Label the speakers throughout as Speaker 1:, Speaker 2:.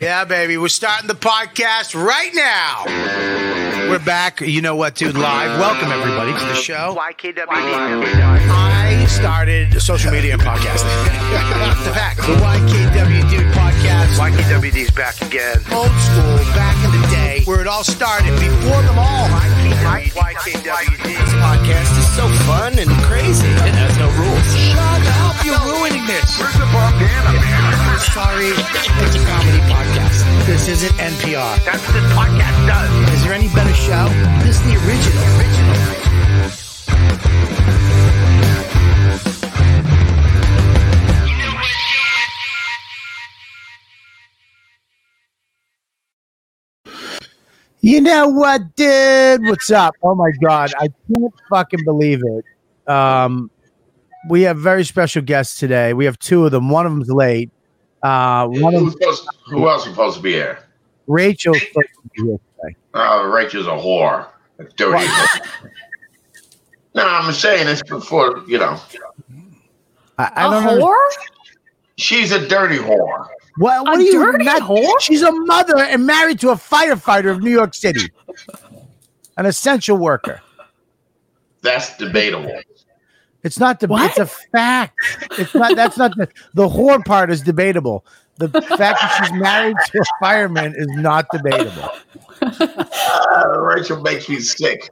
Speaker 1: Yeah, baby. We're starting the podcast right now. We're back. You know what, dude? Live. Welcome, everybody, to the show. YKWD. I started social media and podcasting. the fact, the YKW Dude podcast. YKWD's back again. Old school, back in the day, where it all started before them all. YKWD. This podcast is so fun and crazy. It has no rules. Shut up. You're ruining this. Where's the propaganda, man? Sorry, it's a comedy podcast. This isn't NPR. That's what this podcast does. Is there any better show? This is the original. Original. You know what, dude? What's up? Oh my god, I can't fucking believe it. Um, we have very special guests today. We have two of them. One of them's late. Uh, one of
Speaker 2: supposed, who else is supposed to be here?
Speaker 1: Rachel's supposed to be here today.
Speaker 2: Uh, Rachel's a whore. A dirty whore. No, I'm saying it's before, you know.
Speaker 1: I, I
Speaker 3: A
Speaker 1: don't know.
Speaker 3: whore?
Speaker 2: She's a dirty whore.
Speaker 1: What, what
Speaker 3: A
Speaker 1: are you
Speaker 3: dirty
Speaker 1: not-
Speaker 3: whore?
Speaker 1: She's a mother and married to a firefighter of New York City, an essential worker.
Speaker 2: That's debatable.
Speaker 1: It's not the.
Speaker 3: What?
Speaker 1: It's a fact. It's not. That's not the. The whore part is debatable. The fact that she's married to a fireman is not debatable.
Speaker 2: Uh, Rachel makes me sick.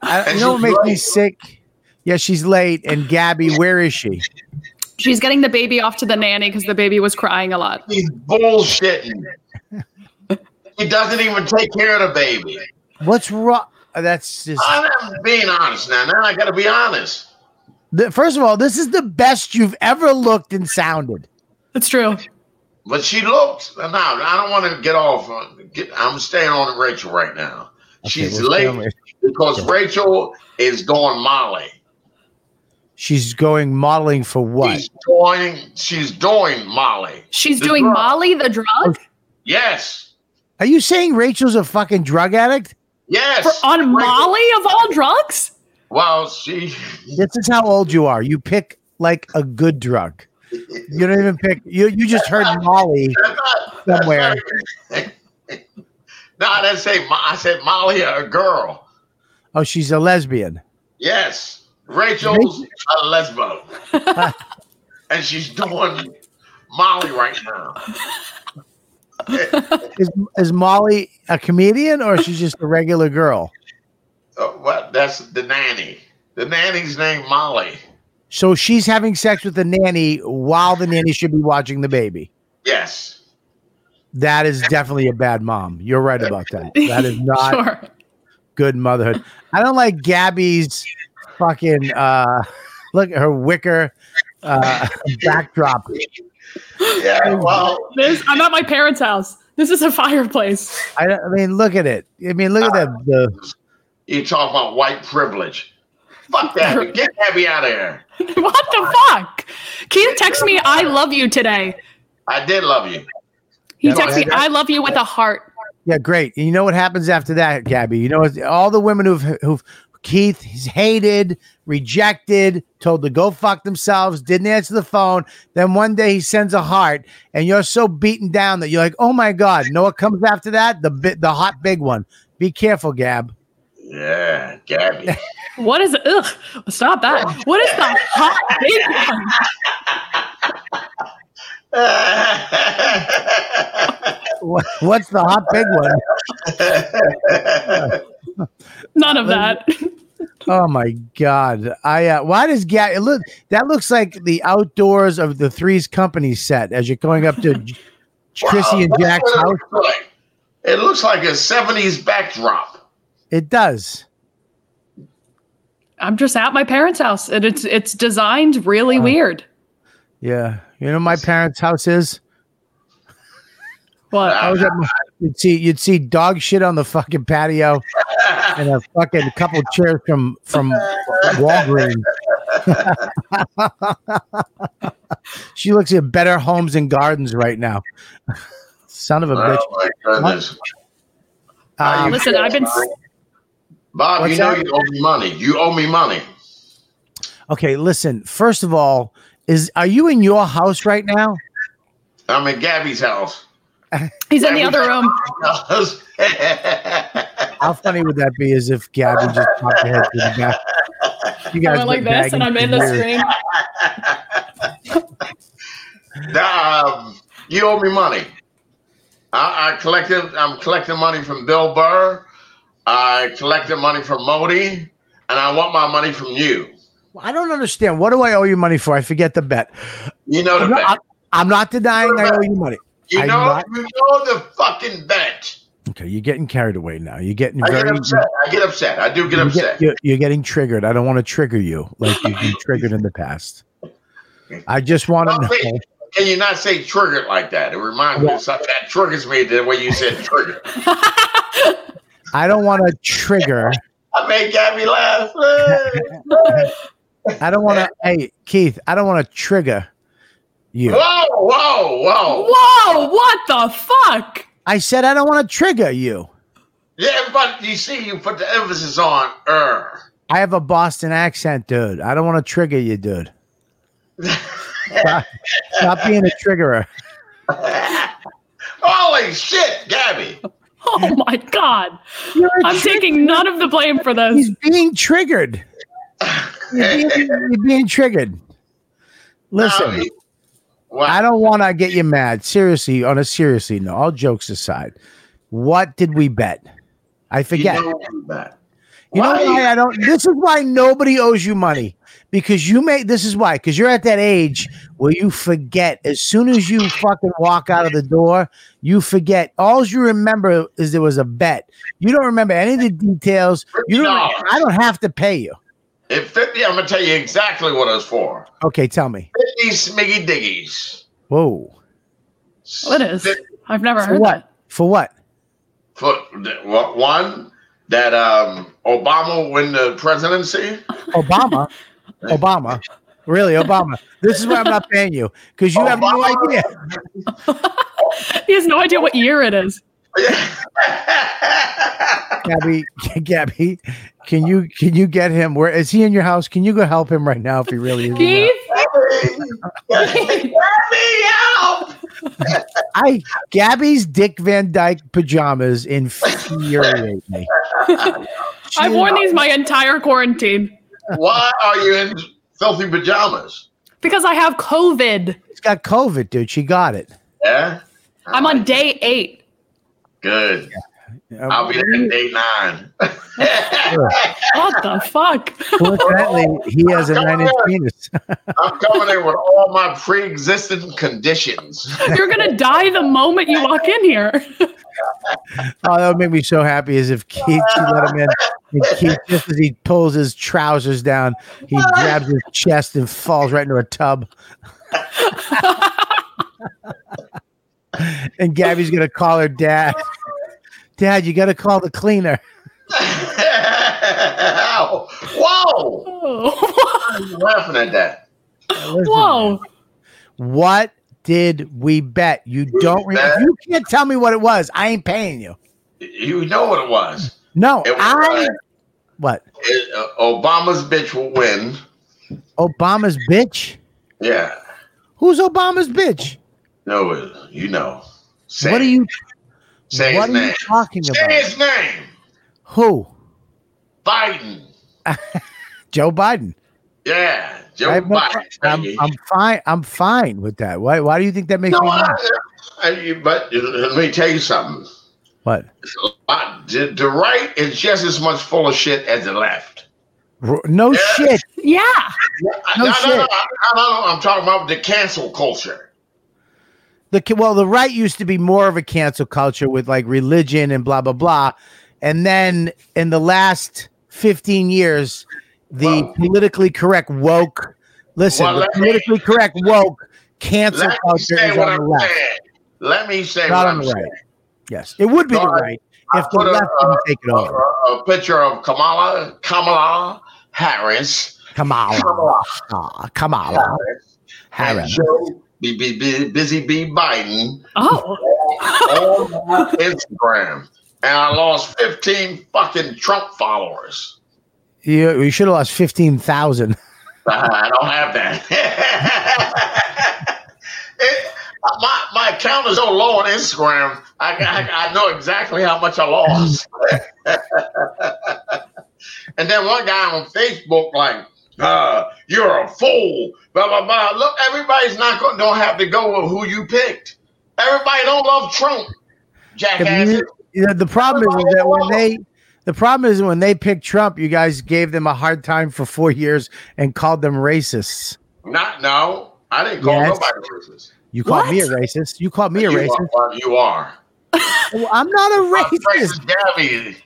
Speaker 1: I, you know what makes me sick? Yeah, she's late. And Gabby, where is she?
Speaker 3: She's getting the baby off to the nanny because the baby was crying a lot.
Speaker 2: He's bullshitting. he doesn't even take care of the baby.
Speaker 1: What's wrong? That's just.
Speaker 2: I'm being honest now. Now I got to be honest.
Speaker 1: The, first of all, this is the best you've ever looked and sounded.
Speaker 3: That's true.
Speaker 2: But she looks. Now I don't want to get off. Uh, get, I'm staying on Rachel right now. She's
Speaker 1: we'll
Speaker 2: late
Speaker 1: Rachel.
Speaker 2: because Rachel is going Molly.
Speaker 1: She's going modeling for what?
Speaker 2: She's doing. She's doing Molly.
Speaker 3: She's doing
Speaker 2: drug.
Speaker 3: Molly the drug
Speaker 2: Yes.
Speaker 1: Are you saying Rachel's a fucking drug addict?
Speaker 2: Yes.
Speaker 3: for, on
Speaker 2: Rachel-
Speaker 3: Molly of all drugs.
Speaker 2: Well, she.
Speaker 1: This is how old you are. You pick like a good drug. You don't even pick. You you just heard Molly. Somewhere.
Speaker 2: no, I didn't say. I said Molly, a girl.
Speaker 1: Oh, she's a lesbian.
Speaker 2: Yes, Rachel's a lesbo, and she's doing Molly right now.
Speaker 1: Is is Molly a comedian or she's just a regular girl?
Speaker 2: Uh, what? That's the nanny. The nanny's named Molly.
Speaker 1: So she's having sex with the nanny while the nanny should be watching the baby.
Speaker 2: Yes.
Speaker 1: That is definitely a bad mom. You're right about that. That is not
Speaker 3: Sure.
Speaker 1: good motherhood. I don't like Gabby's fucking uh look at her wicker uh backdrop.
Speaker 2: Yeah. Well,
Speaker 3: This, I'm at my parents' house. This is a fireplace.
Speaker 1: I, I mean, look at it. I mean, look at that. The
Speaker 2: you talk about white privilege. Fuck that. Get Abby out of here.
Speaker 3: what the fuck? Keith text me, I love you today.
Speaker 2: I did love you.
Speaker 3: He
Speaker 1: Yeah,
Speaker 3: texted me, I love you with a heart.
Speaker 1: yeah, great. And you know what happens after that, Gabby? You know all the women who've who've Keith he's hated, rejected, told to go fuck themselves, didn't answer the phone. Then one day he sends a heart, and you're so beaten down that you're like, oh my god. Know what comes after that? The bit, the hot big one. Be careful, Gab.
Speaker 2: Yeah, Gabby.
Speaker 3: What is ugh, stop that. What is the hot big one?
Speaker 1: What's the hot big one?
Speaker 3: None of that.
Speaker 1: Oh my god! I uh, why does Gab it look? That looks like the outdoors of the Three's Company set as you're going up to J- Chrissy and Jack's house.
Speaker 2: Like, It looks like a 70s backdrop.
Speaker 1: It does.
Speaker 3: I'm just at my parents' house and it's it's designed really weird.
Speaker 1: Yeah, you know my parents' house is.
Speaker 3: What?
Speaker 1: I was at my, you'd see you'd see dog shit on the fucking patio and a fucking couple chairs from from Walgreens. she looks at better homes and gardens right now. Son of a bitch.
Speaker 2: Oh my goodness.
Speaker 1: Um,
Speaker 3: Listen, I've been-
Speaker 2: Bob? Bob,
Speaker 1: What's
Speaker 2: you know
Speaker 1: that?
Speaker 2: you owe me money. You owe me money.
Speaker 1: Okay, listen. First of all, is are you in your house right now?
Speaker 2: I'm at Gabby's house.
Speaker 3: He's in the other room.
Speaker 1: How funny would that be? As if Gabby just popped her head through the back. You
Speaker 3: I went like this, and I'm in the
Speaker 1: years.
Speaker 3: screen.
Speaker 2: um, you owe me money. I, I collected. I'm collecting money from Bill Burr. I collected money from Modi, and I want my money from you.
Speaker 1: I don't understand. What do I owe you money for? I forget the bet.
Speaker 2: You know the
Speaker 1: I'm not,
Speaker 2: bet.
Speaker 1: I'm- I'm not denying I owe you money.
Speaker 2: You know,
Speaker 1: not-
Speaker 2: you know the fucking bet.
Speaker 1: Okay, you're getting carried away now. You're getting
Speaker 2: I get
Speaker 1: very.
Speaker 2: upset. I get upset. I do get
Speaker 1: you
Speaker 2: upset.
Speaker 1: you're, you're getting triggered. I don't want to trigger you like you've been triggered in the past. I just want to
Speaker 2: Well,
Speaker 1: know.
Speaker 2: wait, Can you not say triggered like that? It reminds me of something that triggers me the way you said trigger.
Speaker 1: I don't want to trigger.
Speaker 2: I made Gabby laugh.
Speaker 1: I don't want to. Hey, Keith, I don't want to trigger you.
Speaker 2: whoa, whoa, whoa.
Speaker 3: Whoa! What the fuck?
Speaker 1: I said I don't want to trigger you.
Speaker 2: Yeah, but you see, you put the emphasis on er.
Speaker 1: I have a Boston accent, dude. I don't want to trigger you, dude. Stop, stop being a triggerer.
Speaker 2: Holy shit, Gabby.
Speaker 3: Oh my god!
Speaker 1: You're a
Speaker 3: I'm
Speaker 1: trigger-
Speaker 3: taking none of the blame for this.
Speaker 1: He's being triggered. You're being, you're being triggered. Listen,
Speaker 2: What?
Speaker 1: I don't want to get you mad. Seriously, on a seriously no. all jokes aside, what did we bet? I forget.
Speaker 2: You know that.
Speaker 1: You know
Speaker 2: Why?
Speaker 1: why I don't? This is why nobody owes you money because you made. This is why because you're at that age where you forget as soon as you fucking walk out of the door, you forget. All you remember is there was a bet. You don't remember any of the details. You don't. I don't have to pay you.
Speaker 2: At 50, I'm going to tell you exactly what it's for.
Speaker 1: Okay, tell me.
Speaker 2: 50 smiggy diggies.
Speaker 1: Whoa.
Speaker 3: What is? I've never
Speaker 1: For
Speaker 3: heard
Speaker 1: what?
Speaker 3: that.
Speaker 1: For what?
Speaker 2: For, well, one, that um, Obama will win the presidency.
Speaker 1: Obama. Obama. Really, Obama. This is why I'm not paying you because you have no idea.
Speaker 3: He has no idea what year it is.
Speaker 1: Gabby, Gabby, can you can you get him? Where is he in your house? Can you go help him right now if he really is? in your house?
Speaker 3: Keith,
Speaker 2: Let me help!
Speaker 1: I Gabby's Dick Van Dyke pajamas infuriate me.
Speaker 3: I've worn these my entire quarantine
Speaker 2: Why are you in filthy pajamas?
Speaker 3: because I have COVID.
Speaker 1: She's got COVID, dude. She got it.
Speaker 2: Yeah?
Speaker 3: I'm on day eight.
Speaker 2: Good. I'll be there in day nine.
Speaker 3: What the fuck?
Speaker 1: Coincidentally, he has a nine-inch penis.
Speaker 2: I'm coming in with all my pre-existing conditions.
Speaker 3: You're gonna die the moment you walk in here.
Speaker 1: Oh, that would make me so happy as if Keith she let him in. And Keith, just as he pulls his trousers down, he grabs his chest and falls right into a tub. and Gabby's gonna call her dad. Dad, you gotta call the cleaner.
Speaker 2: Ow. Whoa!
Speaker 3: Oh.
Speaker 2: I'm laughing at that.
Speaker 1: Listen,
Speaker 3: Whoa.
Speaker 1: What did we bet? You don't remember.
Speaker 2: bet-
Speaker 1: You can't tell me what it was. I ain't paying you.
Speaker 2: You know what it was.
Speaker 1: No,
Speaker 2: It was
Speaker 1: I
Speaker 2: uh,
Speaker 1: what?
Speaker 2: it- uh, Obama's bitch will win.
Speaker 1: Obama's bitch?
Speaker 2: Yeah.
Speaker 1: Who's Obama's bitch?
Speaker 2: No, uh, you know. Say,
Speaker 1: what are you
Speaker 2: say
Speaker 1: what
Speaker 2: his
Speaker 1: are you
Speaker 2: name.
Speaker 1: talking
Speaker 2: Say
Speaker 1: about?
Speaker 2: his name.
Speaker 1: Who?
Speaker 2: Biden.
Speaker 1: Joe Biden.
Speaker 2: Yeah. Joe
Speaker 1: I have no-
Speaker 2: Biden.
Speaker 1: I'm, I'm fine. I'm fine with that. Why? Why do you think that makes
Speaker 2: no,
Speaker 1: me mad?
Speaker 2: I, I, but let me tell you something.
Speaker 1: What?
Speaker 2: The, the right is just as much full of shit as the left.
Speaker 1: No
Speaker 2: Yeah.
Speaker 1: shit.
Speaker 3: Yeah.
Speaker 1: No
Speaker 2: no, no,
Speaker 1: shit.
Speaker 2: no, no, no, I'm talking about the cancel culture.
Speaker 1: The well, the right used to be more of a cancel culture with like religion and blah blah blah, and then in the last fifteen years, the
Speaker 2: Well-
Speaker 1: politically correct woke. Listen,
Speaker 2: Well,
Speaker 1: the
Speaker 2: let me-
Speaker 1: politically correct woke cancel culture is on the
Speaker 2: I'm
Speaker 1: left,
Speaker 2: saying. Let me say
Speaker 1: not
Speaker 2: what
Speaker 1: on
Speaker 2: I'm
Speaker 1: the
Speaker 2: saying.
Speaker 1: right. Yes, it would be the
Speaker 2: No, I-
Speaker 1: right
Speaker 2: I
Speaker 1: if the
Speaker 2: put a-
Speaker 1: left didn't take it
Speaker 2: A,
Speaker 1: over.
Speaker 2: a picture of Kamala Kamala Harris.
Speaker 1: Kamala,
Speaker 2: Kamala
Speaker 1: ah, Kamala Harris.
Speaker 2: Joe B, B, B, Busy B Biden
Speaker 3: Oh.
Speaker 2: on Instagram. And I lost 15 fucking Trump followers.
Speaker 1: You, you should have lost fifteen thousand.
Speaker 2: I don't have that. It- my, my account is so low on Instagram. I, I, I know exactly how much I lost. and then one guy on Facebook, like, uh, you're a fool. Blah blah blah. Look, everybody's not going. Don't have to go with who you picked. Everybody don't love Trump. Jackass.
Speaker 1: You know, the problem is, is that when they the problem is when they picked Trump, you guys gave them a hard time for four years and called them racists.
Speaker 2: Not no, I didn't call
Speaker 1: Yes.
Speaker 2: nobody racist.
Speaker 1: You called
Speaker 3: What?
Speaker 1: me a racist. You called me a racist.
Speaker 2: Are, you are.
Speaker 1: Well, I'm not a racist.
Speaker 2: My
Speaker 1: racist.
Speaker 2: precious Gabby.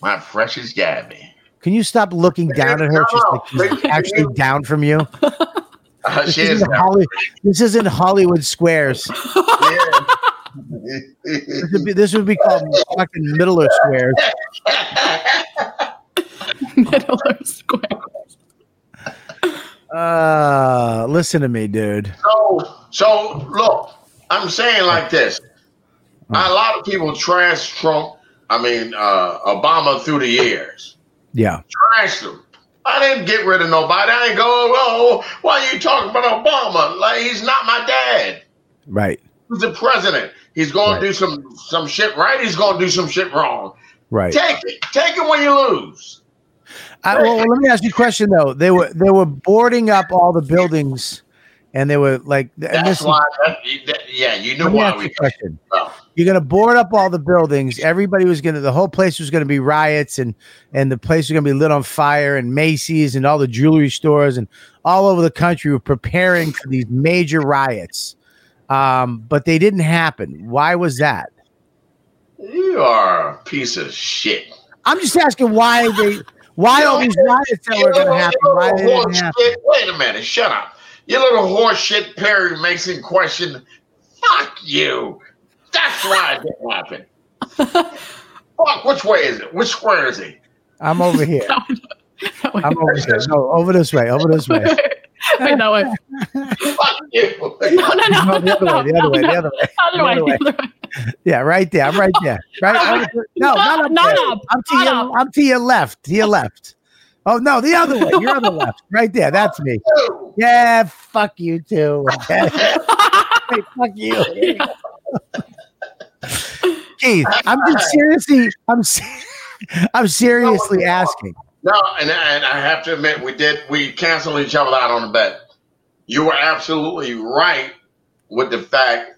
Speaker 2: My precious Gabby.
Speaker 1: Can you stop looking down at her? She's like she's actually down from you.
Speaker 2: Uh,
Speaker 1: This
Speaker 2: is
Speaker 1: isn't, Holly, this isn't Hollywood Squares. This would be, this would be called fucking Middler Squares.
Speaker 3: Middle of square.
Speaker 1: Uh, listen to me, dude.
Speaker 2: So, so look, I'm saying like this. A lot of people trash Trump. I mean, uh, Obama through the years.
Speaker 1: Yeah.
Speaker 2: Trashed him. I didn't get rid of nobody. I ain't go, oh, why are you talking about Obama? Like he's not my dad.
Speaker 1: Right.
Speaker 2: He's the president. He's going
Speaker 1: Right.
Speaker 2: to do some some shit right. He's going to do some shit wrong.
Speaker 1: Right.
Speaker 2: Take it. Take it when you lose.
Speaker 1: I, well, let me ask you a question though. They were they were boarding up all the buildings, and they were like, and
Speaker 2: That's
Speaker 1: this is-
Speaker 2: why. That, that- yeah, you
Speaker 1: know
Speaker 2: why we.
Speaker 1: question.
Speaker 2: Oh.
Speaker 1: You're gonna board up all the buildings. Everybody was gonna. The whole place was gonna be riots, and and the place was gonna be lit on fire. And Macy's and all the jewelry stores and all over the country were preparing for these major riots. Um, but they didn't happen. Why was that?
Speaker 2: You are a piece of shit.
Speaker 1: I'm just asking why they. Why all these riots that were gonna happen? Why they didn't happen?
Speaker 2: Wait a minute. Shut up. You little horse shit Perry Mason question. Fuck you. That's why it didn't happen. Fuck, which way is it? Which square is he?
Speaker 1: I'm over here.
Speaker 3: That one- that way.
Speaker 1: I'm over here. No, over this way. Over this way.
Speaker 3: Wait, that way.
Speaker 2: Fuck you.
Speaker 3: No, no, no.
Speaker 1: No, the other
Speaker 3: no,
Speaker 1: way. The other way.
Speaker 3: no,
Speaker 1: The other way. The other
Speaker 3: the other way.
Speaker 1: Yeah, right there. I'm right there. Right. Oh, over to- no, not up
Speaker 3: Not
Speaker 1: there.
Speaker 3: up,
Speaker 1: I'm to
Speaker 3: not
Speaker 1: your.
Speaker 3: up.
Speaker 1: I'm to your left. To your left. Oh no, the other way. You're on the left. Right there. That's me. Yeah. Fuck you too. Okay. Hey, fuck you. Keith, I'm just seriously. I'm. I'm seriously asking.
Speaker 2: No, and, and I have to admit, we did, we canceled each other out on the bet. You were absolutely right with the fact,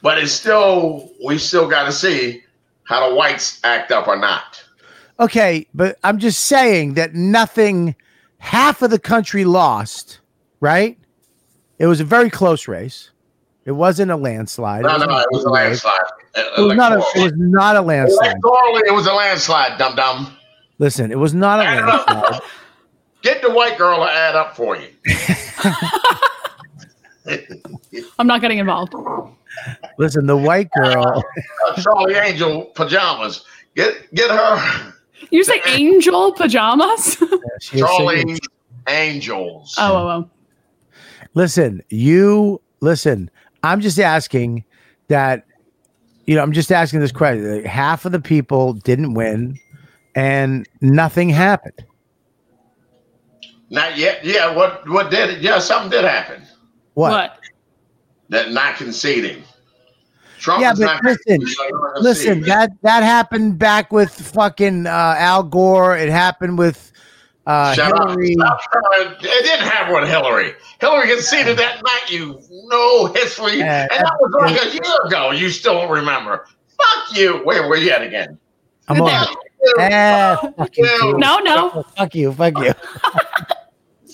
Speaker 2: but it's still, we still got to see how the whites act up or not.
Speaker 1: Okay, but I'm just saying that nothing. Half of the country lost. Right. It was a very close race. It wasn't a landslide.
Speaker 2: No, no, it was a landslide.
Speaker 1: It was not a. It was not a landslide.
Speaker 2: Electorally, it was a landslide, dum dum.
Speaker 1: Listen, it was not a
Speaker 2: Add it up.
Speaker 1: landslide.
Speaker 2: Get the white girl to add up for you.
Speaker 3: I'm not getting involved.
Speaker 1: Listen, the white girl.
Speaker 2: Charlie Angel pajamas. Get get her.
Speaker 3: You say angel pajamas? oh,
Speaker 2: Charlie
Speaker 1: singing-
Speaker 2: Angels.
Speaker 3: oh, oh.
Speaker 1: Listen, you listen. I'm just asking that. You know, I'm just asking this question. Like, half of the people didn't win, and nothing happened.
Speaker 2: Not yet. Yeah. What what did it? Yeah, something did happen.
Speaker 1: What?
Speaker 3: What?
Speaker 2: That not conceding. Trump
Speaker 1: Yeah, but
Speaker 2: not
Speaker 1: listen,
Speaker 2: he's not gonna
Speaker 1: Listen,
Speaker 2: concede.
Speaker 1: that that happened back with fucking uh, Al Gore. It happened with uh,
Speaker 2: Shut.
Speaker 1: Hillary.
Speaker 2: Stop trying to- It didn't happen with Hillary. Hillary conceded that night. You know history,
Speaker 1: Yeah,
Speaker 2: and that was like a year ago. You still don't remember. Fuck you. Where were you at again?
Speaker 1: I'm on.
Speaker 2: Fuck you.
Speaker 1: Ah, fuck you. too.
Speaker 3: No, no.
Speaker 1: Fuck you. Fuck you.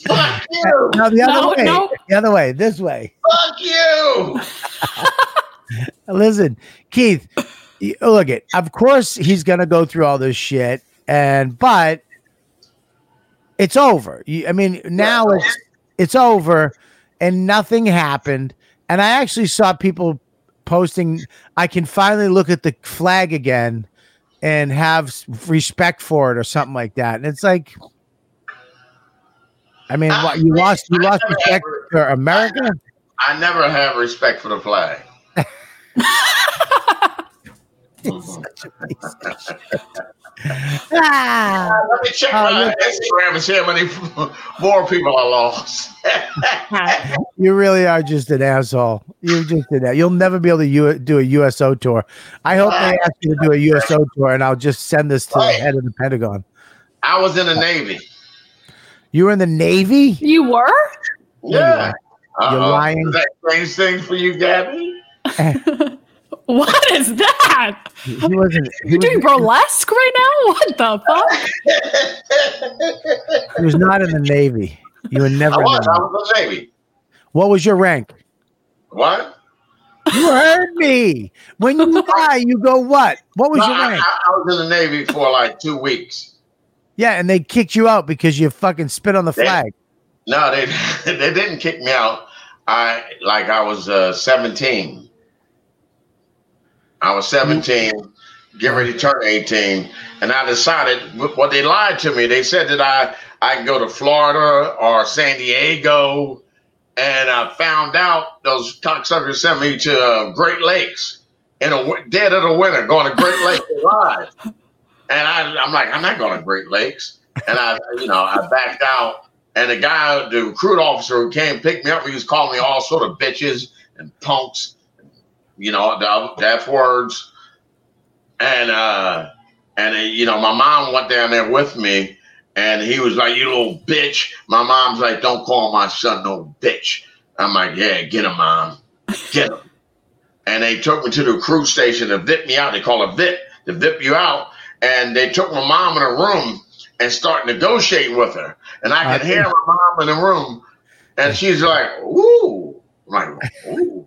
Speaker 2: Fuck you.
Speaker 1: No, the other
Speaker 3: No,
Speaker 1: way.
Speaker 3: no.
Speaker 1: The other way. This way.
Speaker 2: Fuck you.
Speaker 1: Listen, Keith. Look it. Of course, he's gonna go through all this shit, and but it's over. I mean, now it's it's over, and nothing happened. And I actually saw people posting. I can finally look at the flag again and have respect for it, or something like that. And it's like, I mean, what you lost? You lost respect for America.
Speaker 2: I never have respect for the flag.
Speaker 1: Ah!
Speaker 2: Let me check
Speaker 1: Oh,
Speaker 2: my. Instagram and see how many more people I lost.
Speaker 1: You really are just an asshole. You just did that. You'll never be able to U- do a USO tour. I hope they ask you to do a USO tour, and I'll just send this to the head of the Pentagon.
Speaker 2: I was in the Navy.
Speaker 1: You were in the Navy?
Speaker 3: You were?
Speaker 2: Yeah.
Speaker 1: You're
Speaker 2: Uh-oh.
Speaker 1: lying.
Speaker 2: Is that strange thing for you, Gabby?
Speaker 3: What is that?
Speaker 1: He wasn't. He
Speaker 3: You're
Speaker 1: was,
Speaker 3: doing burlesque right now? What the fuck?
Speaker 1: he was not in the Navy. You were never
Speaker 2: I
Speaker 1: in
Speaker 2: was.
Speaker 1: the
Speaker 2: I
Speaker 1: Navy.
Speaker 2: was in the Navy.
Speaker 1: What was your rank?
Speaker 2: What?
Speaker 1: You heard me. When you lie, you go what? What was
Speaker 2: No,
Speaker 1: your rank?
Speaker 2: I, I was in the Navy for like two weeks.
Speaker 1: Yeah, and they kicked you out because you fucking spit on the
Speaker 2: They-
Speaker 1: flag.
Speaker 2: No, they they didn't kick me out. I like I was uh, 17. I was 17, get ready to turn 18, and I decided what they lied to me. They said that I I can go to Florida or San Diego, and I found out those cocksuckers sent me to uh, Great Lakes in a dead of the winter, going to Great Lakes live. And I, I'm like, I'm not going to Great Lakes, and I, you know, I backed out. And the guy, the recruit officer who came pick me up, he was calling me all sort of bitches and punks, you know, the, words. And uh, and uh, you know, my mom went down there with me, and he was like, "You little bitch." My mom's like, "Don't call my son no bitch." I'm like, "Yeah, get him, mom, get him." and they took me to the recruit station to vip me out. They call it vip to vip you out, and they took my mom in a room and start negotiating with her. And I could hear my mom in the room, and she's like, "Ooh," I'm like, "Ooh,"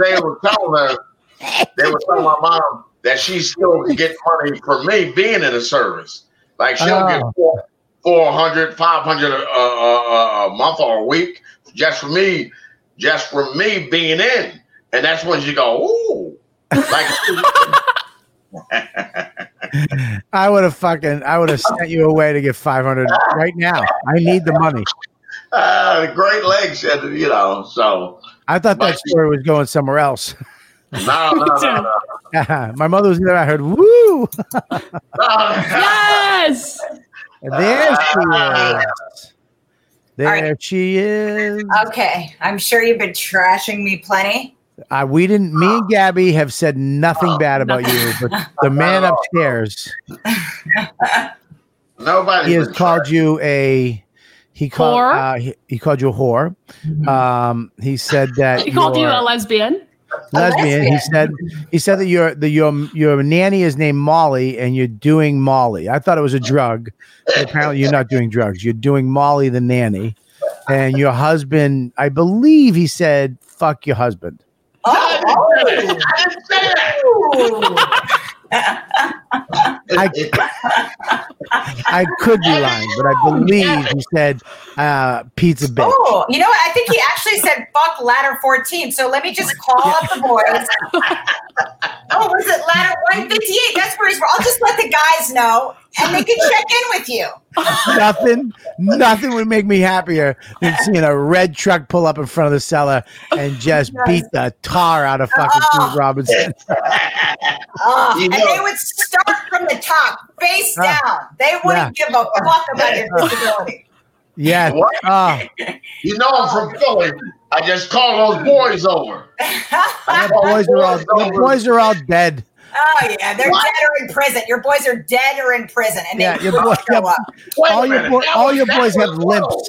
Speaker 2: they were telling her, they were telling my mom that she still get money for me being in the service. Like she'll get
Speaker 1: Oh.
Speaker 2: four, 400, 500 a, uh, a, uh, a, uh, a month or a week just for me, just for me being in. And that's when she go, ooh. Like,
Speaker 1: I would have fucking. I would have sent you away to get five hundred right now. I need the money.
Speaker 2: uh, the Great legs, you know, so
Speaker 1: I thought that story was going somewhere else.
Speaker 2: no, no, no, no.
Speaker 1: My mother was there. I heard woo.
Speaker 3: Yes.
Speaker 1: There she is. There
Speaker 4: right.
Speaker 1: she is.
Speaker 4: Okay, I'm sure you've been trashing me plenty.
Speaker 1: Uh, we didn't. Me and Gabby have said nothing bad about you, but the man upstairs,
Speaker 2: Nobody
Speaker 1: he has called you a. He called.
Speaker 3: Whore?
Speaker 1: Uh, he, he called you a whore. Um, he said that
Speaker 3: He called you a lesbian.
Speaker 1: lesbian. He
Speaker 4: lesbian.
Speaker 1: said. He said that your the your your nanny is named Molly, and you're doing Molly. I thought it was a drug. But apparently, you're not doing drugs. You're doing Molly the nanny, and your husband. I believe he said, "Fuck your husband."
Speaker 4: Oh,
Speaker 2: I didn't say that.
Speaker 1: I could be lying, but I believe he said uh, pizza bitch.
Speaker 4: oh, you know what? I think he actually said "fuck ladder 14." So let me just call up the boys. oh, was it ladder 158? That's where he's. from. I'll just let the guys know, and they can check in with you.
Speaker 1: nothing, nothing would make me happier than seeing a red truck pull up in front of the cellar and just beat the tar out of fucking
Speaker 4: Oh.
Speaker 1: Keith Robinson.
Speaker 4: Oh,
Speaker 2: You
Speaker 4: and they would start from the top, face
Speaker 1: Ah.
Speaker 4: down. They wouldn't give a fuck about your disability.
Speaker 1: Yeah.
Speaker 2: What?
Speaker 1: Oh,
Speaker 2: You know I'm from Philly. I just called those boys over.
Speaker 1: The boys are all your boys are all dead.
Speaker 4: Oh yeah, they're
Speaker 2: What?
Speaker 4: dead or in prison. Your boys are dead or in prison, and
Speaker 1: Yeah,
Speaker 4: they
Speaker 1: your
Speaker 4: will
Speaker 1: boy-
Speaker 4: show
Speaker 1: yeah.
Speaker 4: up.
Speaker 2: Wait
Speaker 1: All your boy, all
Speaker 2: was-
Speaker 1: your boys have
Speaker 2: was-
Speaker 1: limps.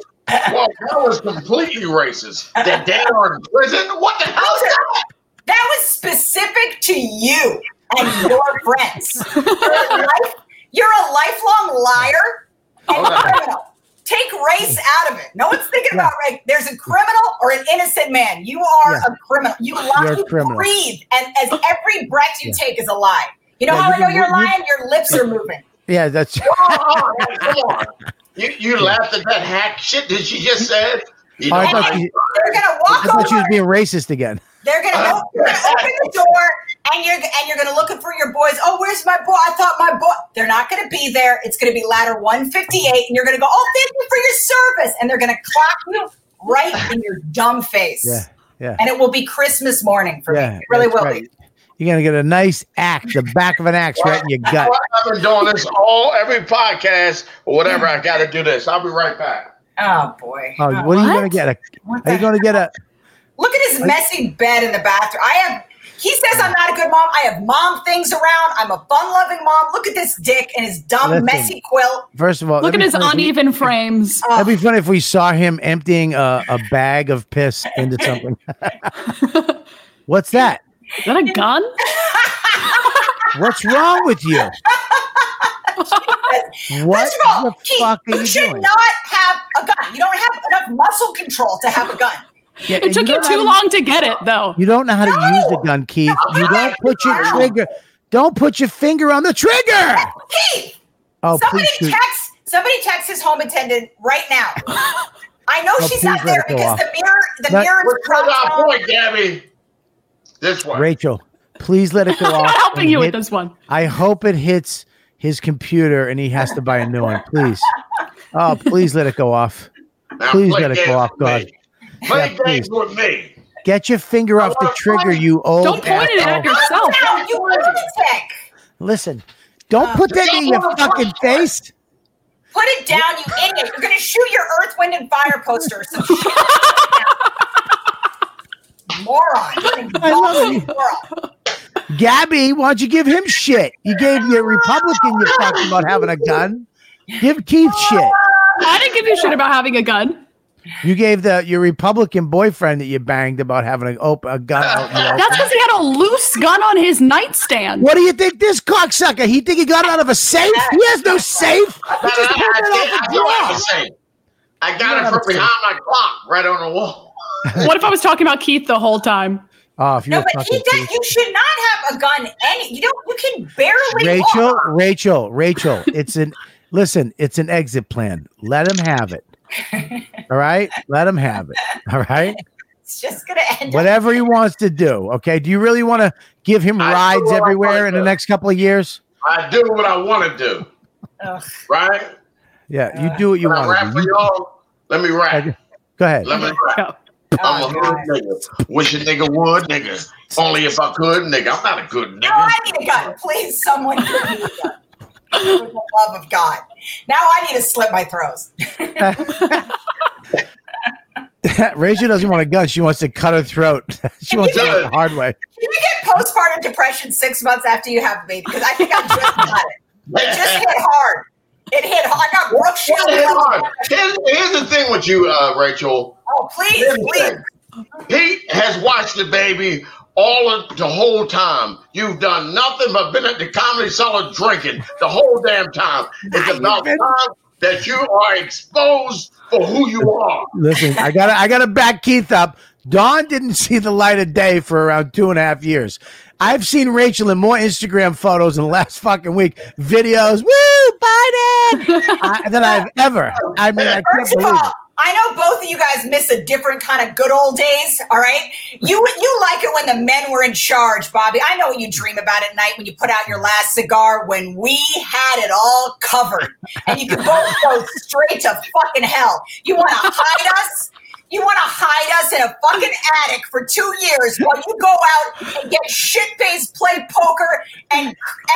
Speaker 2: Well, that was completely racist. That they are in prison. What the hell is that?
Speaker 4: That was specific to you and your friends. You're a, life, you're a lifelong liar and
Speaker 2: Hold on.
Speaker 4: criminal. Take race out of it. No one's thinking about right. There's a criminal or an innocent man. You are
Speaker 1: Yeah.
Speaker 4: a criminal. You lie.
Speaker 1: You're a criminal.
Speaker 4: breathe, and as every breath you
Speaker 1: Yeah.
Speaker 4: take is a lie. You know
Speaker 1: Yeah,
Speaker 4: how
Speaker 1: you
Speaker 4: I know
Speaker 1: can-
Speaker 4: you're
Speaker 1: you-
Speaker 4: lying? Your lips are moving.
Speaker 1: Yeah, that's
Speaker 2: Oh, oh, oh, come on. You, you laughed at that hack shit that she just said? You
Speaker 1: Oh, I thought she-
Speaker 4: They're gonna walk
Speaker 1: I
Speaker 4: walk
Speaker 1: thought she was being racist again.
Speaker 4: They're gonna,
Speaker 2: Uh,
Speaker 4: op- you're gonna open the door and you're and you're gonna look for your boys. Oh, where's my boy? I thought my boy. They're not gonna be there. It's gonna be ladder 158, and you're gonna go. Oh, thank you for your service, and they're gonna clock you right in your dumb face.
Speaker 1: Yeah, yeah.
Speaker 4: And it will be Christmas morning for
Speaker 1: Yeah,
Speaker 4: me. It really will
Speaker 1: right.
Speaker 4: be.
Speaker 1: You're gonna get a nice axe, the back of an axe right in your gut.
Speaker 2: I've been doing this all every podcast or whatever. I got to do this. I'll be right back.
Speaker 4: Oh boy.
Speaker 1: Oh, what are you gonna get? A, are you gonna get a?
Speaker 4: Look at his messy bed in the bathroom. I have. He says I'm not a good mom. I have mom things around. I'm a fun-loving mom. Look at this dick and his dumb,
Speaker 1: Listen.
Speaker 4: messy quilt.
Speaker 1: First of all,
Speaker 3: Look at his
Speaker 1: funny if we-
Speaker 3: uneven frames.
Speaker 1: That'd be funny if we saw him emptying a, a bag of piss into something. What's that?
Speaker 3: Is that a gun?
Speaker 1: What's wrong with you? What
Speaker 4: First of all,
Speaker 1: the
Speaker 4: Keith,
Speaker 1: fuck are
Speaker 4: you
Speaker 1: you
Speaker 4: should
Speaker 1: doing?
Speaker 4: not have a gun. You don't have enough muscle control to have a gun.
Speaker 1: Yeah,
Speaker 3: It took you
Speaker 1: don't
Speaker 3: too
Speaker 1: how to-
Speaker 3: long to get it, though.
Speaker 1: You don't know how to use the gun, Keith. You don't put your
Speaker 4: Wow.
Speaker 1: trigger. Don't put your finger on the trigger.
Speaker 4: Keith,
Speaker 1: Oh,
Speaker 4: somebody
Speaker 1: please shoot.
Speaker 4: text somebody text his home attendant right now. I know
Speaker 1: Oh,
Speaker 4: she's
Speaker 1: please
Speaker 4: not there because
Speaker 1: off.
Speaker 4: the mirror the
Speaker 1: Let-
Speaker 4: mirror
Speaker 2: Which
Speaker 4: is
Speaker 2: was
Speaker 4: propped
Speaker 2: our
Speaker 4: on.
Speaker 2: point, Gabby? This one,
Speaker 1: Rachel, please let it go off.
Speaker 3: I'm
Speaker 1: off.
Speaker 3: helping
Speaker 1: and
Speaker 3: you with this one.
Speaker 1: I hope it hits his computer and he has to buy a new one. Please. Oh, please let it go off.
Speaker 2: Now
Speaker 1: Please let it go off,
Speaker 2: with
Speaker 1: God.
Speaker 2: me. Play
Speaker 1: Yeah,
Speaker 2: games with me.
Speaker 1: Get your finger off the trigger, you old.
Speaker 3: Don't point it at yourself.
Speaker 4: Down, you lunatic.
Speaker 1: Listen, don't uh, put that in your fucking face.
Speaker 4: Put it down, you idiot. You're gonna shoot your Earth, Wind, and Fire poster. or Some shit. Moron.
Speaker 1: I love you.
Speaker 4: moron.
Speaker 1: Gabby, why don't you give him shit? You gave your Republican you talking about having a gun. Give Keith shit.
Speaker 3: I didn't give you shit about having a gun.
Speaker 1: You gave the your Republican boyfriend that you banged about having a, op- a gun out in.
Speaker 3: That's because he had a loose gun on his nightstand.
Speaker 1: What do you think this cocksucker? He think he got it out of a safe? He has no safe. He
Speaker 2: I,
Speaker 1: just pulled
Speaker 2: I, I,
Speaker 1: off
Speaker 2: I
Speaker 1: the
Speaker 2: don't have
Speaker 1: drawer.
Speaker 2: to say. I got it from behind my clock, right on the wall.
Speaker 3: What if I was talking about Keith the whole time?
Speaker 1: Oh, if you
Speaker 4: No, but he does,
Speaker 1: Keith.
Speaker 4: you should not have a gun. Any you don't. You can barely.
Speaker 1: Rachel,
Speaker 4: walk.
Speaker 1: Rachel, Rachel. It's an listen. It's an exit plan. Let him have it. All right, let him have it. All right,
Speaker 4: It's just gonna end. up-
Speaker 1: whatever he wants to do. Okay. Do you really want to give him
Speaker 2: I
Speaker 1: rides everywhere in the next couple of years?
Speaker 2: I do what I want to do,
Speaker 4: Ugh.
Speaker 2: right?
Speaker 1: Yeah, you do what you want to do. You-
Speaker 2: y'all, let me rap.
Speaker 1: Go ahead.
Speaker 2: Let me rap.
Speaker 3: Go.
Speaker 2: I'm a hood nigga. Wish a nigga would, nigga. Only if I could, nigga. I'm not a good
Speaker 4: No,
Speaker 2: nigga.
Speaker 4: I need a gun. Please, someone give me a gun. For the love of God. Now I need to slit my throats.
Speaker 1: Rachel doesn't want a gun. She wants to cut her throat. she wants to do it the hard way.
Speaker 4: Can you get postpartum depression six months after you have a baby? Because I think I just got it. It just hit hard. It hit hard. I got Brooke
Speaker 2: Well, hit hard. Here's, here's the thing with you, uh, Rachel.
Speaker 4: Oh, please,
Speaker 2: Here's
Speaker 4: please.
Speaker 2: thing. Pete has watched the baby all of the whole time. You've done nothing but been at the comedy cellar drinking the whole damn time. It's about
Speaker 1: been-
Speaker 2: time that you are exposed for who you are.
Speaker 1: Listen, I got to I got to back Keith up. Dawn didn't see the light of day for around two and a half years. I've seen Rachel in more Instagram photos in the last fucking week, videos, woo, Biden, I, than I've ever. I mean, I can't
Speaker 4: First of
Speaker 1: believe it.
Speaker 4: I know both of you guys miss a different kind of good old days. All right, you you like it when the men were in charge, Bobby. I know what you dream about at night when you put out your last cigar. When we had it all covered, and you could both go straight to fucking hell. You want to hide us? You want to hide us in a fucking attic for two years while you go out and get shit faced, play poker, and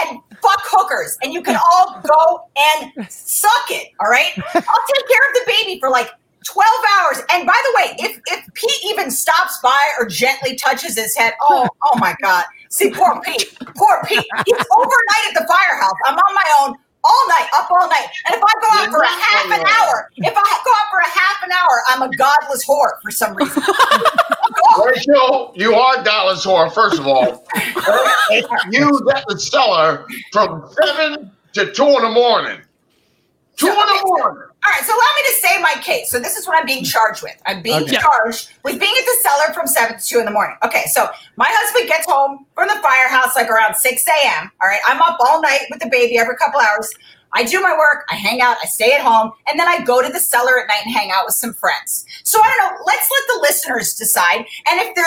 Speaker 4: and fuck hookers, and you can all go and suck it. All right, I'll take care of the baby for like 12 hours. And by the way, if if Pete even stops by or gently touches his head, oh, oh my God. See, poor Pete. Poor Pete. He's overnight at the firehouse. I'm on my own all night, up all night. And if I go out for a half an hour, if I go out for a half an hour, I'm a godless whore for some reason.
Speaker 2: Rachel, you are Dallas whore, first of all. you at the cellar from seven to two in the morning. Two in the morning.
Speaker 4: All right, so allow me to say my case. So this is what I'm being charged with. I'm being
Speaker 1: Okay.
Speaker 4: charged with being at the cellar from seven to two in the morning. Okay, so my husband gets home from the firehouse like around six a.m. All right, I'm up all night with the baby every couple hours. I do my work, I hang out, I stay at home, and then I go to the cellar at night and hang out with some friends. So I don't know. Let's let the listeners decide. And if they're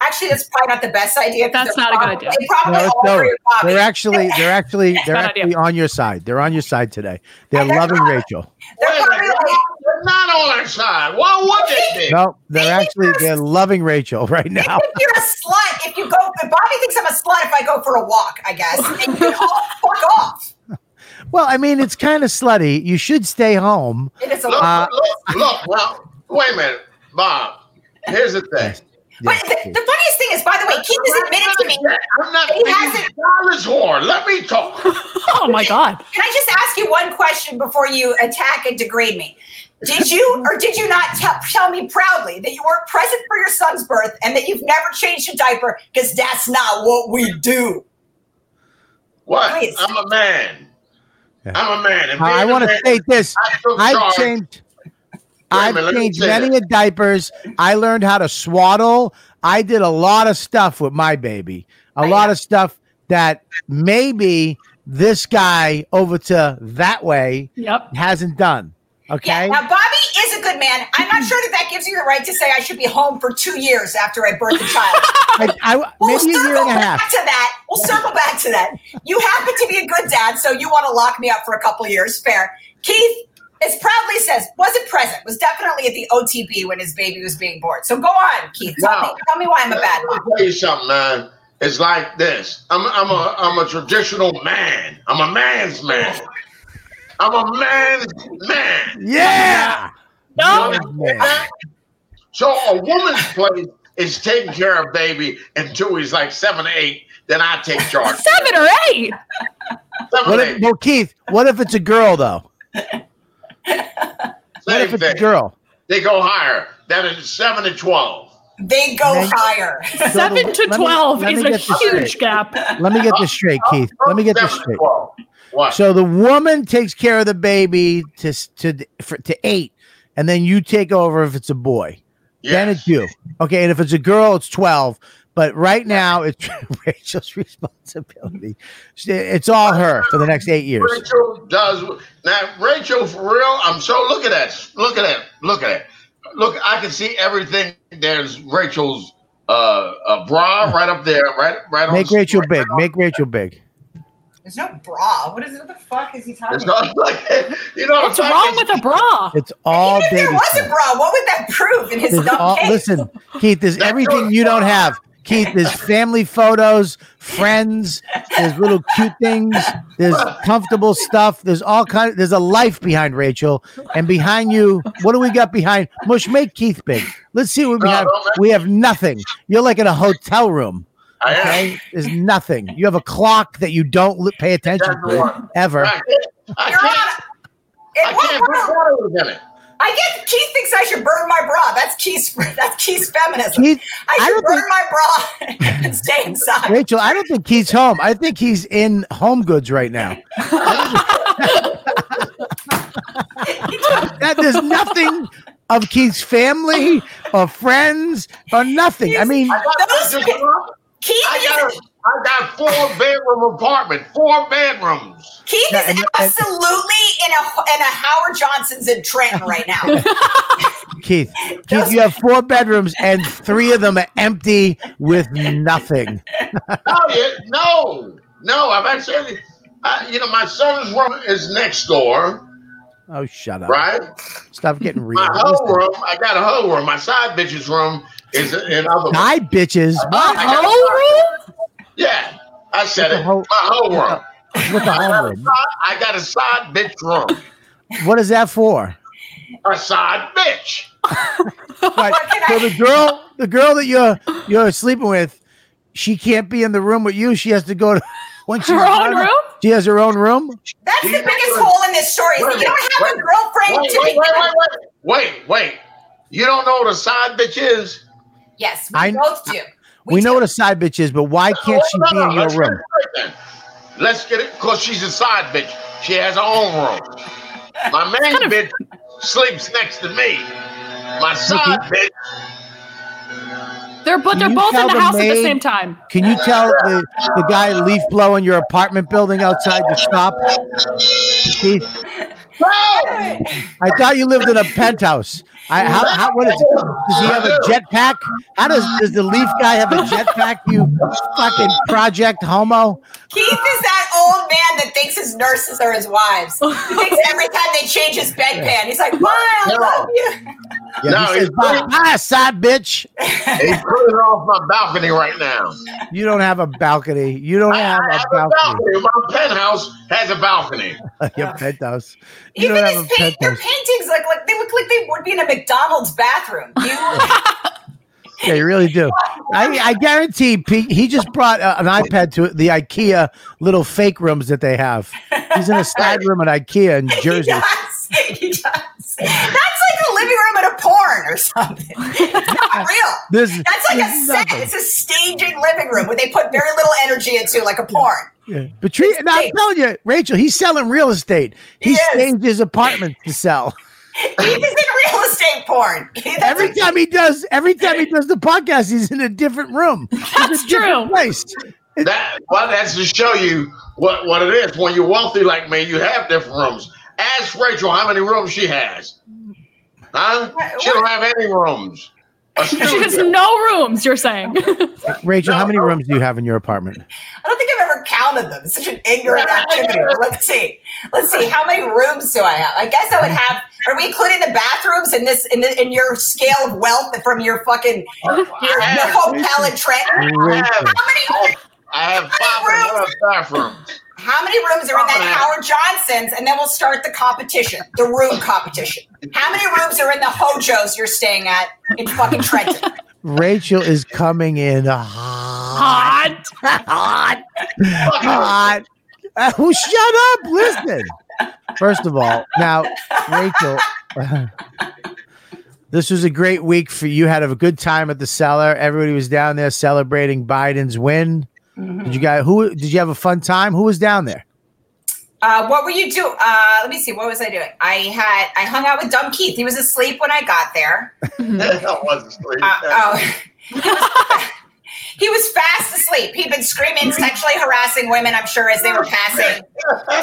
Speaker 4: actually, that's probably not the best idea.
Speaker 3: That's
Speaker 4: they're
Speaker 3: not a good idea.
Speaker 4: They probably
Speaker 1: No,
Speaker 4: all
Speaker 1: no,
Speaker 4: agree with Bobby.
Speaker 1: they're actually they're actually they're
Speaker 3: Bad idea.
Speaker 1: actually on your side. They're on your side today. They're
Speaker 4: they're
Speaker 1: loving
Speaker 4: not-
Speaker 1: Rachel.
Speaker 4: They're
Speaker 2: Wait
Speaker 4: probably
Speaker 2: minute.
Speaker 4: like,
Speaker 2: They're not on our side. Why would they be?
Speaker 1: No, they're
Speaker 4: They
Speaker 1: actually they're loving Rachel right now.
Speaker 4: think you're a slut if you go. Bobby thinks I'm a slut if I go for a walk. I guess, and you all fuck off.
Speaker 1: Well, I mean, it's kind of slutty. You should stay home.
Speaker 4: It is a
Speaker 2: Look,
Speaker 1: Uh,
Speaker 2: look, look. Well, wait a minute, Bob. Here's the thing.
Speaker 4: But the, the funniest thing is, by the way, Keith has admitted to me.
Speaker 2: I'm not
Speaker 4: He hasn't-
Speaker 2: Charlotte's whore. Let me talk.
Speaker 3: Oh my god.
Speaker 4: Can I just ask you one question before you attack and degrade me? Did you or did you not tell, tell me proudly that you weren't present for your son's birth and that you've never changed a diaper because that's not what we do?
Speaker 2: What?
Speaker 4: Please.
Speaker 2: I'm a man.
Speaker 1: Yeah.
Speaker 2: I'm a man. And
Speaker 1: I want to say this.
Speaker 2: I took
Speaker 1: I've
Speaker 2: charge.
Speaker 1: changed.
Speaker 2: A
Speaker 1: I've
Speaker 2: minute,
Speaker 1: changed many
Speaker 2: this.
Speaker 1: of diapers. I learned how to swaddle. I did a lot of stuff with my baby. A
Speaker 4: I
Speaker 1: lot
Speaker 4: know.
Speaker 1: of stuff that maybe this guy over to that way
Speaker 3: Yep.
Speaker 1: hasn't done. Okay.
Speaker 4: Yeah.
Speaker 1: Okay.
Speaker 4: Now Bobby is a good man. I'm not sure that that gives you the right to say I should be home for two years after I birth a child.
Speaker 1: I, I,
Speaker 4: We'll
Speaker 1: maybe a year
Speaker 4: circle
Speaker 1: and a
Speaker 4: back
Speaker 1: half.
Speaker 4: to that. We'll circle back to that. You happen to be a good dad, so you want to lock me up for a couple years. Fair. Keith, as proudly says, wasn't present, was definitely at the OTB when his baby was being born. So go on, Keith. Tell
Speaker 2: Wow.
Speaker 4: me, tell me why I'm a bad
Speaker 2: Let
Speaker 4: mom.
Speaker 2: me tell you something, man. It's like this. I'm, I'm a I'm a traditional man. I'm a man's man. I'm a man's man.
Speaker 1: Yeah.
Speaker 3: No.
Speaker 2: understand? So a woman's place is taking care of baby until he's like seven or eight. Then I take charge.
Speaker 3: Seven or eight.
Speaker 2: Seven
Speaker 1: What
Speaker 2: or
Speaker 1: if,
Speaker 2: eight.
Speaker 1: well, Keith, what if it's a girl though? What
Speaker 2: Same
Speaker 1: if it's a girl?
Speaker 2: They go higher. That is seven to twelve.
Speaker 4: They go
Speaker 1: Then-
Speaker 4: higher.
Speaker 3: Seven to twelve
Speaker 1: me
Speaker 3: is a huge
Speaker 1: straight.
Speaker 3: gap.
Speaker 1: Let me get this straight, oh, Keith. Let me get this
Speaker 2: Seven to
Speaker 1: straight.
Speaker 2: What?
Speaker 1: So the woman takes care of the baby to to for, to eight, and then you take over if it's a boy. Then it's you. Okay, and if it's a girl, it's twelve. But right now, it's Rachel's responsibility. It's all her for the next eight years.
Speaker 2: Rachel does now. Rachel, for real, I'm so look at that. Look at that. Look at it. Look, I can see everything. There's Rachel's uh, uh bra right up there, right, right on.
Speaker 1: Make Rachel
Speaker 2: right
Speaker 1: big.
Speaker 2: on-
Speaker 1: Make Rachel big.
Speaker 4: There's no bra. What is it? What the fuck is he talking
Speaker 2: It's
Speaker 4: about?
Speaker 2: not like you know.
Speaker 3: What's wrong with a bra?
Speaker 1: It's all
Speaker 4: Even if
Speaker 1: baby.
Speaker 4: there was a bra, what would that prove in his dumb
Speaker 1: all,
Speaker 4: case?
Speaker 1: listen, Keith. There's everything you don't have. Keith, there's family photos, friends. There's little cute things. There's comfortable stuff. There's all kind. of, there's a life behind Rachel, and behind you, what do we got behind? Mush, make Keith big. Let's see what we have. We have nothing. You're like in a hotel room. Okay, there's nothing. You have a clock that you don't li- pay attention
Speaker 2: That's the
Speaker 1: to
Speaker 2: one.
Speaker 1: ever.
Speaker 2: I can't. I
Speaker 4: You're
Speaker 2: can't,
Speaker 4: on.
Speaker 2: I
Speaker 4: In what
Speaker 2: can't
Speaker 4: world?
Speaker 2: put water in it.
Speaker 4: I guess Keith thinks I should burn my bra. That's Keith's. That's Keith's feminism.
Speaker 1: Keith,
Speaker 4: I
Speaker 1: I
Speaker 4: should
Speaker 1: don't
Speaker 4: burn
Speaker 1: think-
Speaker 4: my bra and stay inside.
Speaker 1: Rachel, I don't think Keith's home. I think he's in Home Goods right now. that there's nothing of Keith's family or friends or nothing. I mean,
Speaker 2: I got,
Speaker 4: Those
Speaker 2: I,
Speaker 4: pe- Keith
Speaker 2: got,
Speaker 4: is,
Speaker 2: a- I got four bedroom apartment, four bedrooms.
Speaker 4: Keith is
Speaker 1: and- and-
Speaker 4: absolutely in a in a Howard Johnson's in Trenton right now.
Speaker 1: Keith, Keith, you have four bedrooms and three of them are empty with nothing.
Speaker 2: No, yeah, no, no. I've actually, I, you know, my son's room is next door,
Speaker 1: Oh, shut up!
Speaker 2: right?
Speaker 1: Stop getting real.
Speaker 2: My whole room, I got a whole room. My side bitch's room is in other.
Speaker 1: Hi, bitches.
Speaker 3: My whole room?
Speaker 2: Yeah, I said
Speaker 1: The
Speaker 2: it.
Speaker 1: whole-
Speaker 2: My whole room.
Speaker 1: With the
Speaker 2: I got, a
Speaker 1: room.
Speaker 2: I got a side bitch room.
Speaker 1: What is that for?
Speaker 2: A side bitch.
Speaker 1: Right. So the girl, the girl that you're you're sleeping with, she can't be in the room with you. She has to go to when she's
Speaker 3: Her own
Speaker 1: done,
Speaker 3: room?
Speaker 1: She has her own room.
Speaker 4: That's the biggest hole in this story. is that You don't have a girlfriend
Speaker 2: Wait,
Speaker 4: to
Speaker 2: wait,
Speaker 4: be.
Speaker 2: wait, wait, wait, wait, wait. You don't know what a side bitch is?
Speaker 4: Yes, we
Speaker 1: I-
Speaker 4: both do.
Speaker 1: We, know what a side bitch is, but why can't she be in your room?
Speaker 2: Get it straight then. Let's get it because she's a side bitch. She has her own room. My main
Speaker 3: kind of-
Speaker 2: bitch sleeps next to me. My side bitch,
Speaker 3: They're but they're both in the
Speaker 1: the
Speaker 3: house at the same time.
Speaker 1: Can you tell the, the guy leaf blowing your apartment building outside to stop? I thought you lived in a penthouse. I, how, how, what is it? Does he have a jetpack? How does does the leaf guy have a jetpack? You fucking project homo.
Speaker 4: Keith is that old man that thinks his nurses are his wives. He thinks every time they change his bedpan, he's like, "Bye, I
Speaker 2: No.
Speaker 4: love you."
Speaker 1: Yeah,
Speaker 2: No,
Speaker 1: he says,
Speaker 2: he's
Speaker 1: "Bye, bye, side bitch.
Speaker 2: he's putting off my balcony right now.
Speaker 1: You don't have a balcony. You don't
Speaker 2: I,
Speaker 1: have
Speaker 2: I
Speaker 1: a
Speaker 2: have a
Speaker 1: balcony.
Speaker 2: balcony. My penthouse has a balcony.
Speaker 1: Your penthouse. You
Speaker 4: Even
Speaker 1: don't
Speaker 4: his
Speaker 1: have a
Speaker 4: paint, their
Speaker 1: penthouse.
Speaker 4: paintings look like they look like they would be in a McDonald's bathroom. You,
Speaker 1: Yeah, you really do. I, I guarantee Pete, he just brought uh, an iPad to the IKEA little fake rooms that they have. He's in a side room at IKEA in
Speaker 4: He
Speaker 1: Jersey.
Speaker 4: does. He does. That's like a living room at a porn or something. Not real.
Speaker 1: This,
Speaker 4: That's like a
Speaker 1: this is
Speaker 4: set.
Speaker 1: nothing.
Speaker 4: It's a staging living room where they put very little energy into, like a porn.
Speaker 1: Yeah. Patrice, and I'm telling you, Rachel, he's selling real estate. He,
Speaker 4: He is.
Speaker 1: staged his apartment to sell.
Speaker 4: He's in real estate porn. That's
Speaker 1: Every
Speaker 4: like-
Speaker 1: time he does, every time he does the podcast, he's in a different room. He's
Speaker 3: That's
Speaker 1: a
Speaker 3: true.
Speaker 1: Place.
Speaker 2: That well, that's to show you what what it is. When you're wealthy like me, you have different rooms. Ask Rachel how many rooms she has. Huh? She don't have any rooms. A
Speaker 3: She has no rooms, you're saying.
Speaker 1: Rachel, how many
Speaker 2: no.
Speaker 1: rooms do you have in your apartment?
Speaker 4: I don't think I've ever counted them. It's such an ignorant activity. Let's see. Let's see. How many rooms do I have? I guess I would have. Are we including the bathrooms in this in, the, in your scale of wealth from your fucking your, your hotel in Trenton?
Speaker 1: Rachel.
Speaker 4: How many
Speaker 2: I have five and a half bathrooms.
Speaker 4: how many rooms are in that Howard Johnson's? And then we'll start the competition, the room competition. How many rooms are in the Hojos you're staying at in fucking Trenton?
Speaker 1: Rachel is coming in hot,
Speaker 3: Hot.
Speaker 1: hot, hot. Uh, who shut up? Listen. First of all, now Rachel, this was a great week for you. Had a good time at the cellar. Everybody was down there celebrating Biden's win. Did you guys? Who did you have a fun time? Who was down there?
Speaker 4: Uh, what were you doing? Uh, let me see. What was I doing? I had I hung out with Dumb Keith. He was asleep when I got there.
Speaker 2: I wasn't asleep.
Speaker 4: Uh, oh, he was, he was fast asleep. He'd been screaming, sexually harassing women. I'm sure as they were passing,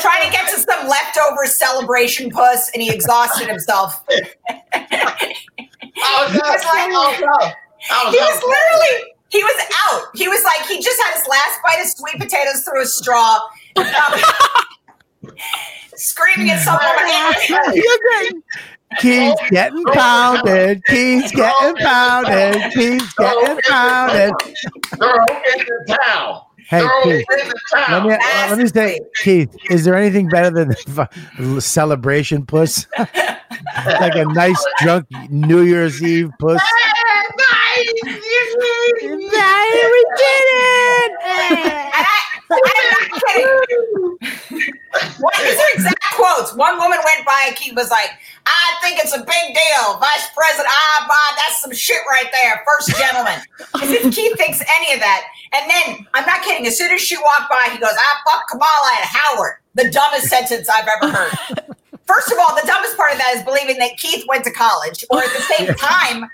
Speaker 4: trying to get to some leftover celebration puss, and he exhausted himself.
Speaker 2: I was out.
Speaker 4: was like-
Speaker 2: I was out.
Speaker 4: He
Speaker 2: was
Speaker 4: was literally. He was out. He was like he just had his last bite of sweet potatoes through a straw. Screaming at someone.
Speaker 1: You're. Keith's getting pounded. Keith's getting pounded. Keith's getting pounded.
Speaker 2: Throw it in the towel.
Speaker 1: Hey, Keith.
Speaker 2: it in the
Speaker 1: Let me, uh, let me say, Keith, is there anything better than the celebration puss? like a nice drunk New Year's Eve puss.
Speaker 4: And I, I'm not kidding. What, these are exact quotes. One woman went by and Keith was like, I think it's a big deal. Vice President, ah, bah, that's some shit right there. First gentleman. As if Keith thinks any of that. And then, I'm not kidding, as soon as she walked by, he goes, ah, fuck Kamala and Howard. The dumbest sentence I've ever heard. First of all, the dumbest part of that is believing that Keith went to college, or at the same time,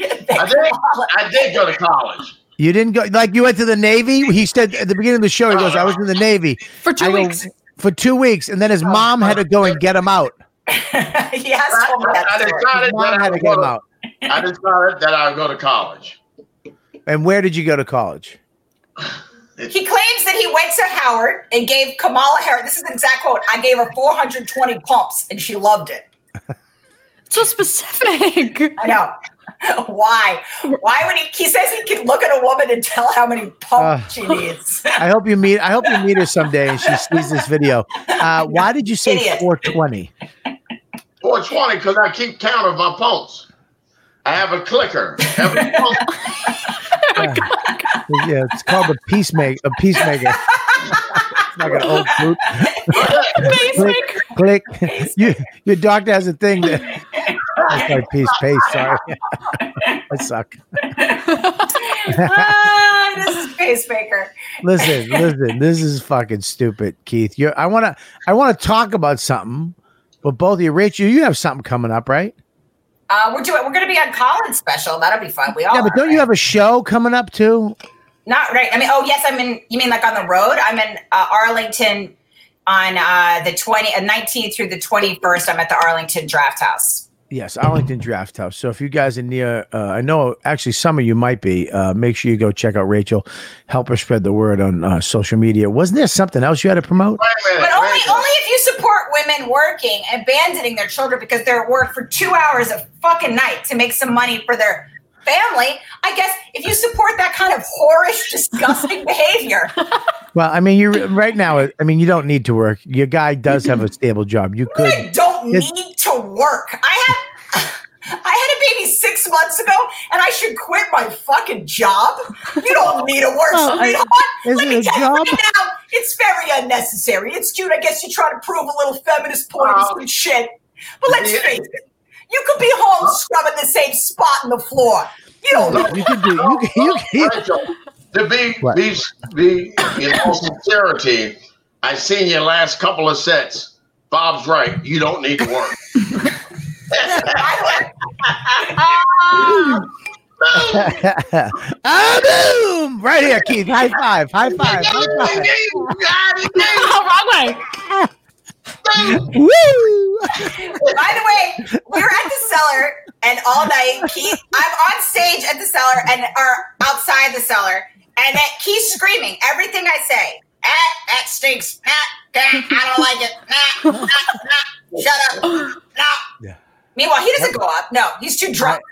Speaker 2: I did. I did go to college.
Speaker 1: You didn't go like you went to the Navy. He said at the beginning of the show, he goes, "I was in the Navy
Speaker 3: For two
Speaker 1: I go,
Speaker 3: weeks.
Speaker 1: For two weeks," and then his oh, mom had to go and get him out.
Speaker 4: he has
Speaker 2: I,
Speaker 4: told me that
Speaker 2: I
Speaker 4: story.
Speaker 1: His
Speaker 2: decided that
Speaker 1: mom
Speaker 2: I
Speaker 1: had to get him
Speaker 2: go
Speaker 1: out.
Speaker 2: I decided that I would go to college.
Speaker 1: And where did you go to college?
Speaker 4: He claims that he went to Howard and gave Kamala Harris. This is the exact quote. I gave her 420 pumps and she loved it.
Speaker 3: So specific.
Speaker 4: I know. Why? Why would he? He says he can look at a woman and tell how many pumps
Speaker 1: Uh.
Speaker 4: she needs.
Speaker 1: I hope you meet. I hope you meet her someday and she sees this video. Uh, why did you say
Speaker 4: Idiot.
Speaker 1: 420?
Speaker 2: 420 because I keep count of my pumps. I have a clicker. Every pump.
Speaker 1: Yeah, it's called a peacemaker. A peacemaker. it's like an old boot.
Speaker 3: click,
Speaker 1: Click. You, your doctor has a thing that. That's like peace, pace. Sorry, I suck.
Speaker 4: ah, this is pacemaker.
Speaker 1: Listen, listen. This is fucking stupid, Keith. You, I want to, I want to talk about something, but both of you, Rachel, you have something coming up, right?
Speaker 4: Uh, we're doing. We're going to be on Collins special. That'll be fun. We all.
Speaker 1: Yeah, but don't you have a show coming up too?
Speaker 4: Not right. I mean, oh yes, I'm in. You mean like on the road? I'm in uh, Arlington on uh, the 20, uh, 19th through the 21st. I'm at the Arlington Draft House.
Speaker 1: Yes, Arlington Draft House. So if you guys are near, uh, I know actually some of you might be. Uh, make sure you go check out Rachel. Help her spread the word on uh, social media. Wasn't there something else you had to promote?
Speaker 2: Minute.
Speaker 4: But only
Speaker 2: minute.
Speaker 4: only if you support women working and abandoning their children because they're at work for two hours a fucking night to make some money for their family. I guess if you support that kind of whorish, disgusting behavior,
Speaker 1: Well, I mean, you right now. I mean, you don't need to work. Your guy does have a stable job. You could.
Speaker 4: I don't
Speaker 1: It's-
Speaker 4: need to work. I have I had a baby six months ago, and I should quit my fucking job. You don't need to work,
Speaker 1: Oh, I-
Speaker 4: sweetheart.
Speaker 1: is
Speaker 4: Let
Speaker 1: it
Speaker 4: me
Speaker 1: a
Speaker 4: tell you right now, it's very unnecessary. It's cute. I guess you try to prove a little feminist point point
Speaker 2: Wow.
Speaker 4: some shit. But let's
Speaker 2: Yeah.
Speaker 4: face it, you could be home scrubbing the same spot in the floor. You don't know.
Speaker 1: You can do. You can. You can.
Speaker 2: Rachel, to be,
Speaker 1: What?
Speaker 2: be, be in all sincerity, I seen your last couple of sets. Bob's right. You don't need to work.
Speaker 1: ah, boom! Right here, Keith. High five. High five. High five.
Speaker 3: Oh, wrong way.
Speaker 1: Woo!
Speaker 4: By the way, we were at the cellar and all night, Keith, I'm on stage at the cellar and or outside the cellar, and that Keith's screaming everything I say. Ah, that stinks. Ah, ah, I don't like it. Ah, ah, ah. Shut up. No.
Speaker 1: Yeah.
Speaker 4: Meanwhile, he doesn't go up. No, he's too drunk.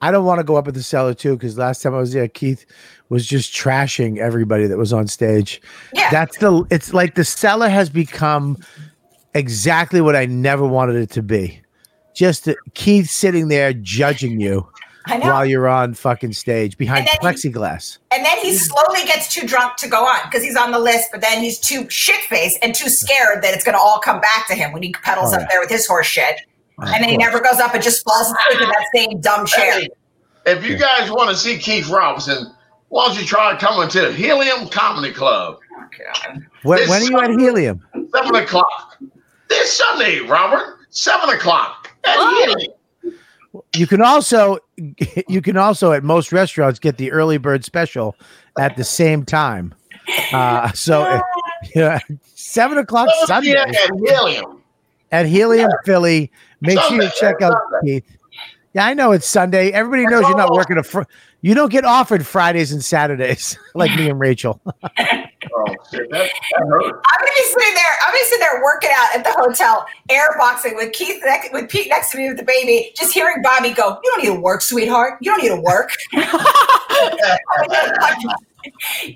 Speaker 1: I don't want to go up at the cellar too because last time I was there, Keith was just trashing everybody that was on stage.
Speaker 4: Yeah.
Speaker 1: That's the. It's like the cellar has become exactly what I never wanted it to be. Just Keith sitting there judging you
Speaker 4: I know.
Speaker 1: While you're on fucking stage behind
Speaker 4: And then he-
Speaker 1: plexiglass.
Speaker 4: And then he slowly gets too drunk to go on because he's on the list, but then he's too shit faced and too scared that it's going to all come back to him when he pedals
Speaker 1: Oh,
Speaker 4: up
Speaker 1: yeah.
Speaker 4: there with his horse shit.
Speaker 1: Of
Speaker 4: and then he never goes up and just falls asleep in that same dumb chair.
Speaker 2: Hey, if you guys want to see Keith Robinson, why don't you try coming to Helium Comedy Club?
Speaker 1: When, when are you at Helium?
Speaker 2: Seven o'clock. This Sunday, Robert. Seven o'clock. At
Speaker 3: Oh.
Speaker 2: Helium.
Speaker 1: You can also you can also at most restaurants get the early bird special at the same time. Uh, so yeah, seven o'clock Sunday
Speaker 2: Yeah, at Helium.
Speaker 1: at Helium Philly. Make sure you check out
Speaker 2: Sunday.
Speaker 1: Keith. Yeah, I know it's Sunday. Everybody knows you're not working a. Fr- you don't get offered Fridays and Saturdays like me and Rachel.
Speaker 2: Oh, shit, that, that hurt.
Speaker 4: I'm gonna be sitting there. I'm gonna sit there working out at the hotel, airboxing with Keith, next, with Pete next to me with the baby, just hearing Bobby go, "You don't need to work, sweetheart. You don't need to work." I'm gonna fucking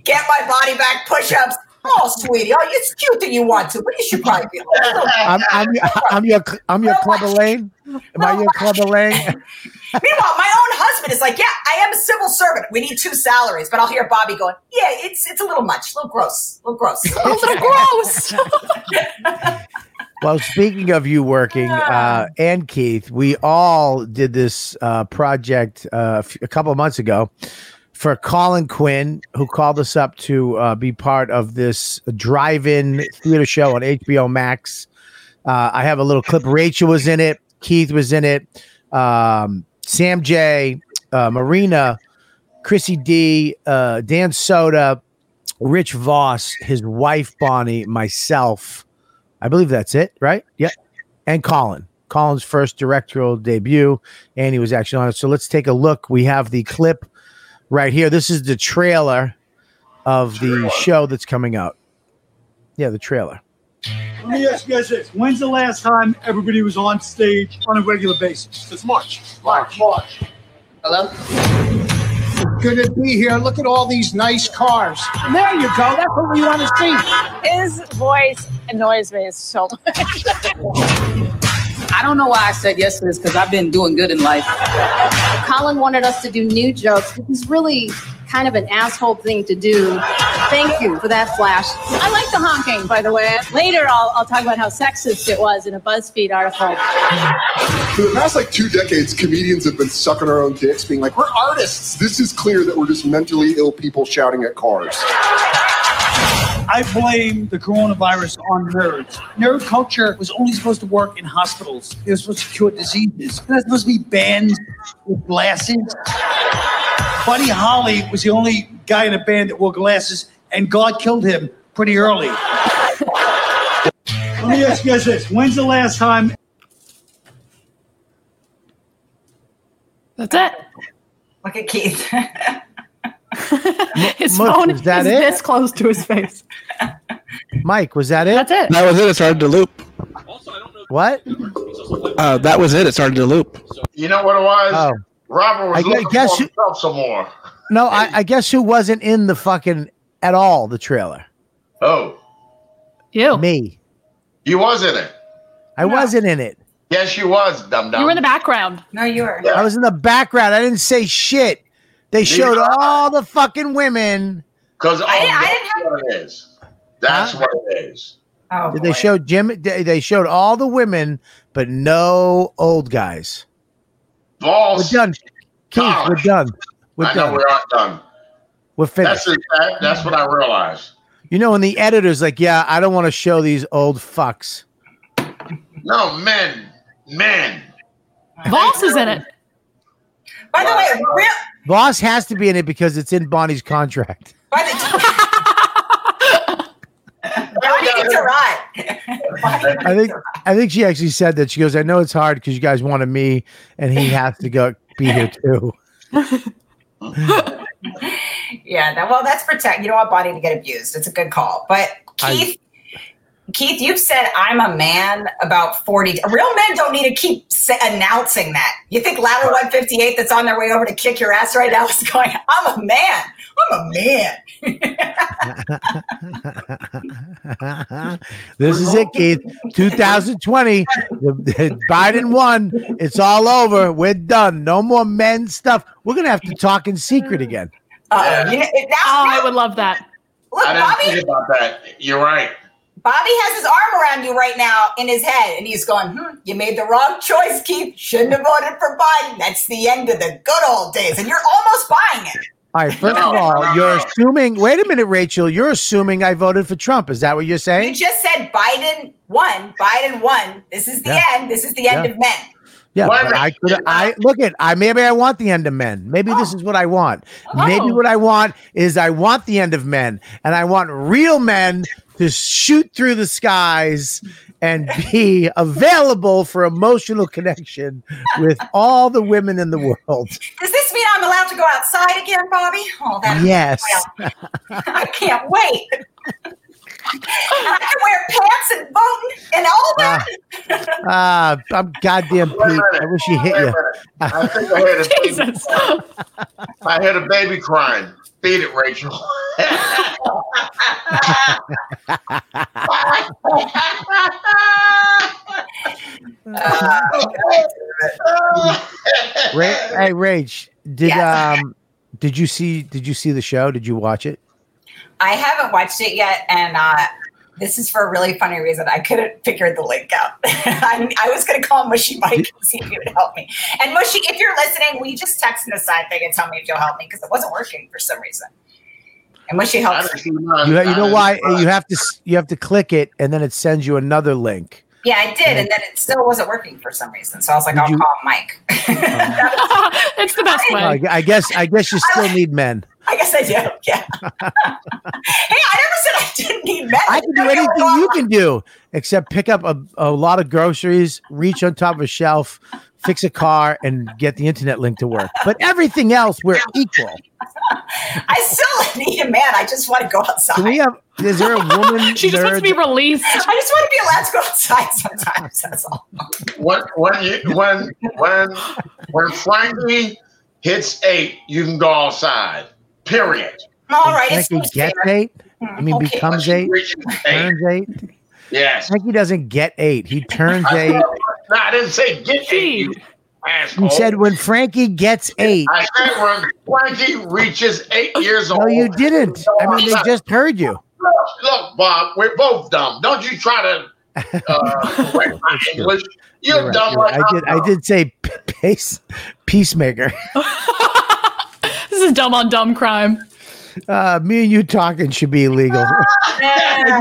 Speaker 4: Get my body back push-ups. Oh, sweetie, oh, it's cute that you want to, but you should probably be. a little-
Speaker 1: I'm, I'm, I'm your I'm your club Elaine. Am I your club Elaine?
Speaker 4: Meanwhile, my own husband is like, "Yeah, I am a civil servant. We need two salaries." But I'll hear Bobby going, "Yeah, it's it's a little much, a little gross, a little gross."
Speaker 3: A little gross.
Speaker 1: Well, speaking of you working uh, and Keith, we all did this uh, project uh, a f- a couple of months ago for Colin Quinn, who called us up to uh, be part of this drive-in theater show on HBO Max. Uh, I have a little clip. Rachel was in it. Keith was in it. Um, Sam J, uh, Marina, Chrissy D, uh, Dan Soda, Rich Voss, his wife Bonnie, myself. I believe that's it, right? Yep. And Colin. Colin's first directorial debut, and he was actually on it. So let's take a look. We have the clip right here. This is the trailer of the show that's coming out. Yeah, the trailer.
Speaker 5: Let me ask you guys this. When's the last time everybody was on stage on a regular basis? It's March. March. March.
Speaker 6: Hello? Good to be here. Look at all these nice cars. There you go. That's what we want to see.
Speaker 7: His voice annoys me so much.
Speaker 8: I don't know why I said yes to this because I've been doing good in life.
Speaker 9: Colin wanted us to do new jokes, which is really kind of an asshole thing to do. Thank you for that flash.
Speaker 7: I like the honking, by the way. Later, I'll, I'll talk about how sexist it was in a BuzzFeed article.
Speaker 10: For the past like two decades, comedians have been sucking our own dicks, being like, we're artists. This is clear that we're just mentally ill people shouting at cars.
Speaker 5: I blame the coronavirus on nerds. Nerd culture was only supposed to work in hospitals. It was supposed to cure diseases. It was supposed to be bands with glasses. Buddy Holly was the only guy in a band that wore glasses, and God killed him pretty early. Let me ask you guys this. When's the last time
Speaker 3: That's it.
Speaker 4: Look at Keith.
Speaker 3: His
Speaker 1: Mush,
Speaker 3: phone
Speaker 1: is that
Speaker 3: is
Speaker 1: it?
Speaker 3: this close to his face.
Speaker 1: Mike, was that it?
Speaker 3: That's it.
Speaker 11: That was it. It started to loop.
Speaker 1: What?
Speaker 11: Uh, that was it. It started to loop.
Speaker 2: You know what it was?
Speaker 1: Oh.
Speaker 2: Robert was
Speaker 1: I
Speaker 2: looking
Speaker 1: guess
Speaker 2: for
Speaker 1: you-
Speaker 2: himself some more.
Speaker 1: No, I, I guess who wasn't in the fucking at all, the trailer?
Speaker 2: Oh,
Speaker 3: You.
Speaker 1: Me.
Speaker 2: you was in it.
Speaker 1: I wasn't in it.
Speaker 2: Yes, you was, dum dum.
Speaker 3: You were in the background.
Speaker 4: No, you were.
Speaker 1: I was in the background. I didn't say shit. They showed all the fucking women.
Speaker 2: Because
Speaker 4: I oh, I didn't
Speaker 2: have what it is. That's
Speaker 1: Huh?
Speaker 2: what it is.
Speaker 4: Oh,
Speaker 1: Did they show Jim? They they showed all the women, but no old guys.
Speaker 2: Balls.
Speaker 1: We're done, Keith. We're done. We're
Speaker 2: I know
Speaker 1: done.
Speaker 2: we're not done.
Speaker 1: We're
Speaker 2: That's
Speaker 1: finished.
Speaker 2: that, that's what I realized.
Speaker 1: You know, when the editor's like, "Yeah, I don't want to show these old fucks."
Speaker 2: No, men, men.
Speaker 3: Voss is in it.
Speaker 4: By the way, real.
Speaker 1: Voss has to be in it because it's in Bonnie's contract.
Speaker 4: By the Bonnie gets a ride.
Speaker 1: I think I think she actually said that. She goes, "I know it's hard because you guys wanted me, and he has to go be here too."
Speaker 4: Yeah, that, well, that's protect. You don't want Bonnie to get abused. It's a good call. But Keith, Keith, you've said I'm a man about 40. Real men don't need to keep sa- announcing that. You think Ladder 158 that's on their way over to kick your ass right now is going, I'm a man. I'm a man.
Speaker 1: this is it, Keith. 2020. The, the Biden won. It's all over. We're done. No more men stuff. We're gonna have to talk in secret again.
Speaker 4: Uh, you know, now,
Speaker 3: Oh, I would love that.
Speaker 4: look,
Speaker 2: I didn't
Speaker 4: Bobby,
Speaker 2: think about that. You're right.
Speaker 4: Bobby has his arm around you right now in his head, and he's going, hmm, You made the wrong choice, Keith. Shouldn't have voted for Biden. That's the end of the good old days. And you're almost buying it.
Speaker 1: All right. First of all,
Speaker 2: no,
Speaker 1: you're assuming. Wait a minute, Rachel. You're assuming I voted for Trump. Is that what you're saying?
Speaker 4: You just said Biden won. Biden won. This is the
Speaker 1: Yeah.
Speaker 4: end. This is the end
Speaker 1: Yeah.
Speaker 4: of men.
Speaker 1: Yeah,
Speaker 2: Wait
Speaker 1: but I could. I look at. I maybe I want the end of men. Maybe this is what I want. Maybe
Speaker 3: Oh.
Speaker 1: what I want is I want the end of men, and I want real men to shoot through the skies and be available for emotional connection with all the women in the world.
Speaker 4: Does this mean I'm allowed to go outside again, Bobby? Oh, that
Speaker 1: Yes.
Speaker 4: I can't wait. I can wear pants and voting and all that.
Speaker 1: Ah, I'm goddamn Pete. I wish he hit you.
Speaker 2: I think I heard a.
Speaker 3: Jesus.
Speaker 2: I heard a baby crying. Feed it, Rachel.
Speaker 1: Ra- hey, Rach, did
Speaker 4: Yes.
Speaker 1: um, did you see? Did you see the show? Did you watch it?
Speaker 4: I haven't watched it yet, and uh, this is for a really funny reason. I couldn't figure the link out. I, I was going to call Mushy Mike and see if he would help me. And Mushy, if you're listening, will you just text me the side thing and tell me if you'll help me because it wasn't working for some reason. And Mushy
Speaker 2: I
Speaker 4: helps.
Speaker 2: didn't see none.
Speaker 1: You, you know why? You have to you have to click it, and then it sends you another link.
Speaker 4: Yeah, I did, and then it still wasn't working for some reason. So I was like,
Speaker 1: Did
Speaker 4: I'll
Speaker 1: you-
Speaker 4: call Mike.
Speaker 3: it's the best
Speaker 1: I,
Speaker 3: way.
Speaker 1: gu- I guess I guess you still need men.
Speaker 4: I guess I do. Yeah. hey, I never said I didn't need men.
Speaker 1: I can do
Speaker 4: Don't get me
Speaker 1: anything you can do except pick up a, a lot of groceries, reach on top of a shelf, fix a car, and get the internet link to work. But everything else, we're equal.
Speaker 4: I still need a man. I just want to go outside.
Speaker 1: Can we have? Is there a woman?
Speaker 3: She just wants to be released.
Speaker 4: I just want to be allowed to go outside sometimes. That's all.
Speaker 2: when when you when when when Frankie hits eight, you can go outside. Period.
Speaker 4: All right, it's
Speaker 1: Frankie
Speaker 4: seems
Speaker 1: gets
Speaker 4: fair.
Speaker 1: eight. I mean, mm-hmm.
Speaker 4: Okay.
Speaker 1: becomes eight,
Speaker 2: reaches eight.
Speaker 1: turns eight.
Speaker 2: Yes.
Speaker 1: Frankie doesn't get eight. He turns eight.
Speaker 2: No, I didn't say get eight. You asshole.
Speaker 1: You said when Frankie gets eight.
Speaker 2: I said when Frankie reaches eight years old.
Speaker 1: No, you didn't. I mean, they just heard you.
Speaker 2: Look, look, Bob, we're both dumb. Don't you try to uh, my English. You're,
Speaker 1: You're right,
Speaker 2: dumb
Speaker 1: you're right.
Speaker 2: like
Speaker 1: I
Speaker 2: I'm
Speaker 1: did. I did say p- pace, peacemaker.
Speaker 3: This is dumb on dumb crime.
Speaker 1: Uh, me and you talking should be illegal.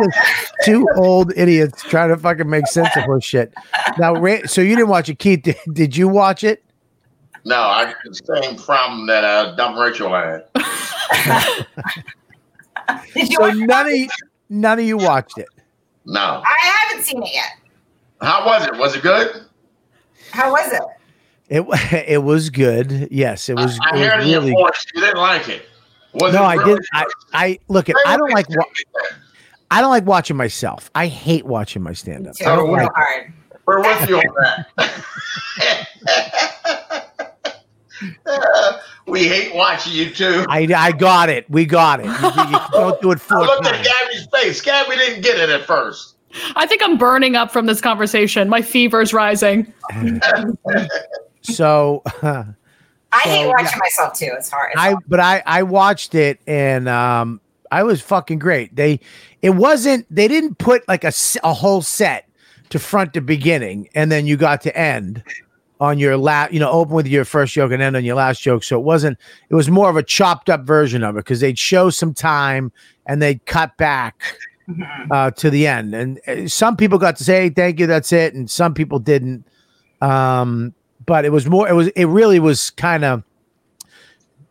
Speaker 1: Two old idiots trying to fucking make sense of her shit. Now, Ra- so you didn't watch it, Keith? Did, did you watch it?
Speaker 2: No, I the same problem that uh, dumb Rachel had.
Speaker 4: Did you
Speaker 1: So
Speaker 4: watch
Speaker 1: none of you, none of you watched it.
Speaker 2: No.
Speaker 4: I haven't seen it yet.
Speaker 2: How was it? Was it good?
Speaker 4: How was it?
Speaker 1: It wa- it was good. Yes, it was.
Speaker 2: I
Speaker 1: it was
Speaker 2: in your
Speaker 1: really.
Speaker 2: voice you didn't like it. Was
Speaker 1: No, I
Speaker 2: really
Speaker 1: did. I. I look at. I don't like. Wa- I don't like watching myself. I hate watching my stand up.
Speaker 4: Too
Speaker 1: like.
Speaker 4: hard.
Speaker 2: We're with you on that. we hate watching you too.
Speaker 1: I, I got it. We got it. You, you don't do it
Speaker 2: I
Speaker 1: four
Speaker 2: looked at. Gabby's face. Gabby didn't get it at first.
Speaker 3: I think I'm burning up from this conversation. My fever's rising.
Speaker 1: So
Speaker 4: I hate watching
Speaker 1: yeah.
Speaker 4: myself too. It's hard. It's
Speaker 1: I
Speaker 4: hard.
Speaker 1: but I I watched it and um I was fucking great. They it wasn't they didn't put like a a whole set to front to beginning and then you got to end on your last you know open with your first joke and end on your last joke so it wasn't it was more of a chopped up version of it because they'd show some time and they'd cut back uh, to the end and uh, some people got to say hey, thank you that's it and some people didn't um but it was more it was it really was kind of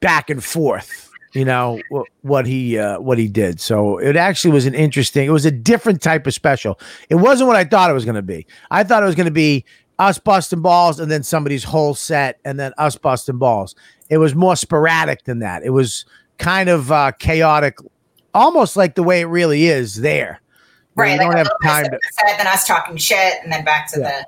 Speaker 1: back and forth you know wh- what he uh, what he did so it actually was an interesting it was a different type of special it wasn't what i thought it was going to be i thought it was going to be us busting balls and then somebody's whole set and then us busting balls it was more sporadic than that it was kind of uh, chaotic almost like the way it really is there
Speaker 4: right.
Speaker 1: you
Speaker 4: Like
Speaker 1: don't have time to
Speaker 4: set, then us talking shit, and then back to
Speaker 1: Yeah.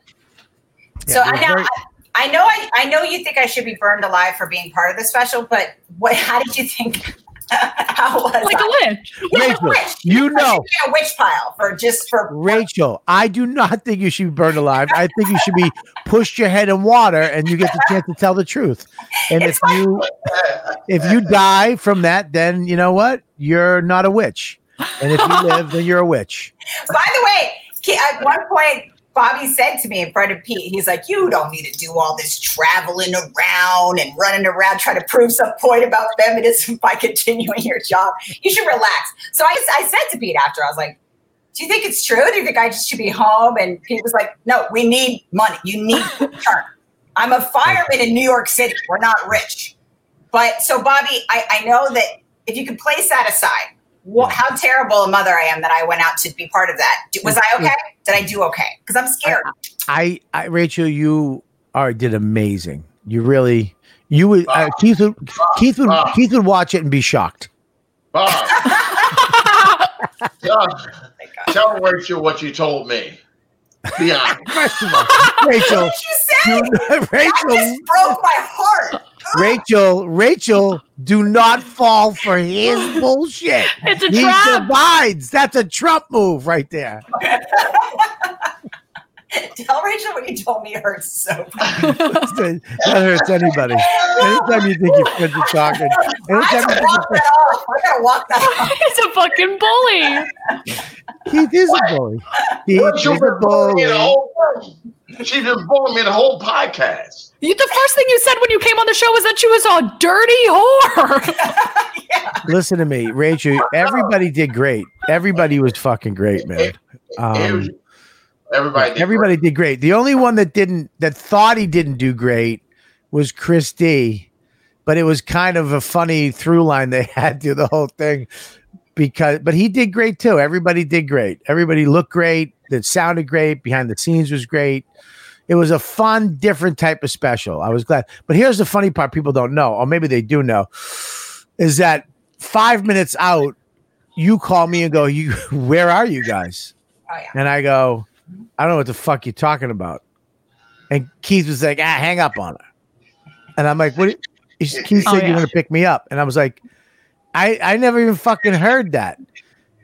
Speaker 4: the. So
Speaker 1: Yeah, it
Speaker 4: I now
Speaker 1: very-
Speaker 4: I, I know I, I know you think I should be burned alive for being part of the special, but what? How did you think? how was
Speaker 3: Like
Speaker 4: I?
Speaker 3: a witch.
Speaker 4: Yeah,
Speaker 1: Rachel,
Speaker 4: a witch.
Speaker 1: you
Speaker 4: I
Speaker 1: know.
Speaker 4: be a witch pile for just for
Speaker 1: Rachel, I do not think you should be burned alive. I think you should be pushed your head in water and you get the chance to tell the truth. And if you if you die from that, then you know what? You're not a witch. And if you live, then you're a witch.
Speaker 4: By the way, at one point, Bobby said to me in front of Pete, he's like, You don't need to do all this traveling around and running around trying to prove some point about feminism by continuing your job. You should relax. So I, I said to Pete after, I was like, Do you think it's true? Do you think I just should be home? And Pete was like, No, we need money. You need to return. I'm a fireman in New York City. We're not rich. But so, Bobby, I, I know that if you could place that aside, what, how terrible a mother I am that I went out to be part of that. Was mm, I mm. okay? Did I do okay? Because I'm scared.
Speaker 1: I, I Rachel, you are did amazing. You really you would uh, ah. Keith would ah. Keith would ah. Keith would watch it and be shocked.
Speaker 2: Bob, oh tell, tell Rachel what you told me. Be honest.
Speaker 1: First of all, Rachel,
Speaker 4: What you say?
Speaker 1: Rachel,
Speaker 4: That just broke my heart.
Speaker 1: Rachel, Rachel, do not fall for his bullshit.
Speaker 3: It's a
Speaker 1: he
Speaker 3: trap.
Speaker 1: divides. That's a Trump move right there.
Speaker 4: Tell Rachel what you told me hurts so bad.
Speaker 1: that hurts anybody. Anytime you think your friends are talking,
Speaker 4: I
Speaker 1: anytime
Speaker 4: gotta
Speaker 1: you
Speaker 4: walk that off. I gotta walk that off.
Speaker 3: He's a fucking bully.
Speaker 1: think Keith is a bully. Keith is a
Speaker 2: been bullying me the
Speaker 1: bully.
Speaker 2: whole she just been bullying me the whole podcast.
Speaker 3: You, the first thing you said when you came on the show was that she was a dirty whore.
Speaker 1: Listen to me, Rachel. Everybody did great. Everybody was fucking great, man. Um,
Speaker 2: Everybody, did
Speaker 1: everybody did great. The only one that didn't, that thought he didn't do great, was Chris D. But it was kind of a funny through line they had through the whole thing. Because, but he did great too. Everybody did great. Everybody looked great. It sounded great. Behind the scenes was great. It was a fun, different type of special. I was glad. But here's the funny part people don't know, or maybe they do know, is that five minutes out, you call me and go, You where are you guys?
Speaker 4: Oh, yeah.
Speaker 1: And I go, I don't know what the fuck you're talking about. And Keith was like, ah, hang up on her. And I'm like, what? Keith said
Speaker 3: Oh,
Speaker 1: you're gonna pick me up. And I was like, I, I never even fucking heard that.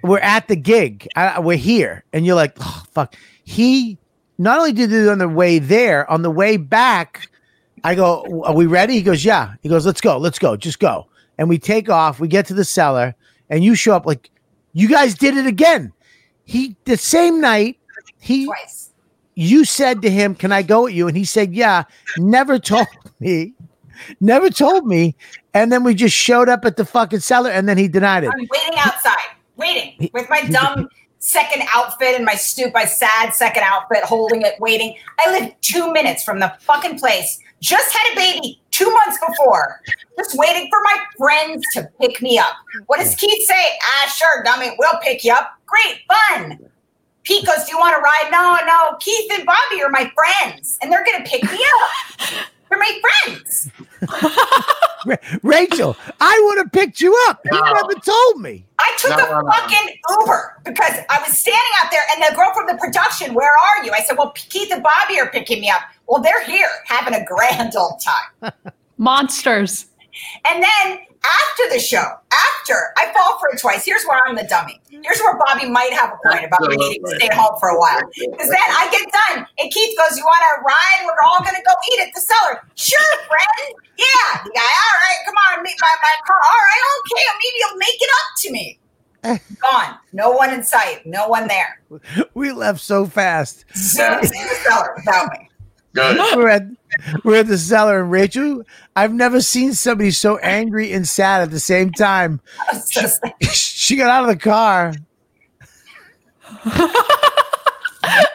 Speaker 1: We're at the gig. I, we're here. And you're like, oh, fuck. He not only did it on the way there, on the way back, I go, Are we ready? He goes, Yeah. He goes, Let's go, let's go, just go. And we take off, we get to the cellar, and you show up like, You guys did it again. He, the same night, he,
Speaker 4: Twice.
Speaker 1: you said to him, Can I go with you? And he said, Yeah, never told me, never told me. And then we just showed up at the fucking cellar, and then he denied it.
Speaker 4: I'm waiting outside, waiting with my dumb second outfit and my stoop, my sad second outfit, holding it, waiting. I live two minutes from the fucking place. Just had a baby two months before. Just waiting for my friends to pick me up. What does Keith say? Ah, sure, dummy, we'll pick you up. Great, fun. Pete goes, Do you want to ride? No, no. Keith and Bobby are my friends, and they're going to pick me up. They're my friends.
Speaker 1: Rachel, I would have picked you up. He
Speaker 2: No.
Speaker 1: never told me.
Speaker 4: I took
Speaker 2: No,
Speaker 4: a
Speaker 2: no, no.
Speaker 4: fucking Uber because I was standing out there and the girl from the production, where are you? I said, well, Keith and Bobby are picking me up. Well, they're here having a grand old time.
Speaker 3: Monsters.
Speaker 4: And then after the show, I fall for it twice. Here's where I'm the dummy. Here's where Bobby might have a point about me needing to stay home for a while. Because then I get done, and Keith goes, "You want to ride? We're all going to go eat at the cellar." Sure, friend. Yeah. The guy. All right. Come on. Meet my my car. All right. Okay. Maybe you'll make it up to me. Gone. No one in sight. No one there.
Speaker 1: We left so fast.
Speaker 4: So the cellar without me.
Speaker 1: We're at we're at the cellar, and Rachel, I've never seen somebody so angry and sad at the same time. She, she got out of the car.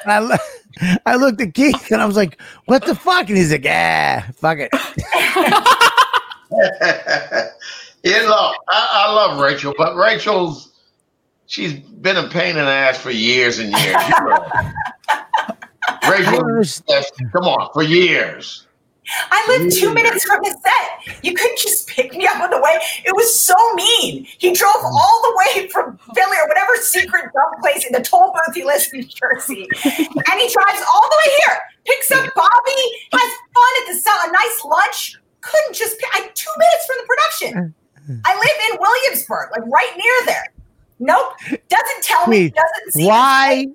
Speaker 1: I, lo- I looked at Keith and I was like, "What the fuck?" And he's like, "Yeah, fuck it."
Speaker 2: yeah, look, I, I love Rachel, but Rachel's she's been a pain in the ass for years and years. Rachel, come on, for years.
Speaker 4: I live two minutes from the set. You couldn't just pick me up on the way. It was so mean. He drove all the way from Philly or whatever secret dump place in the toll booth he lives in Jersey. and he drives all the way here, picks up Bobby, has fun at the cell, a nice lunch. Couldn't just pick, I two minutes from the production. I live in Williamsburg, like right near there. Nope. Doesn't tell me, doesn't see
Speaker 1: why?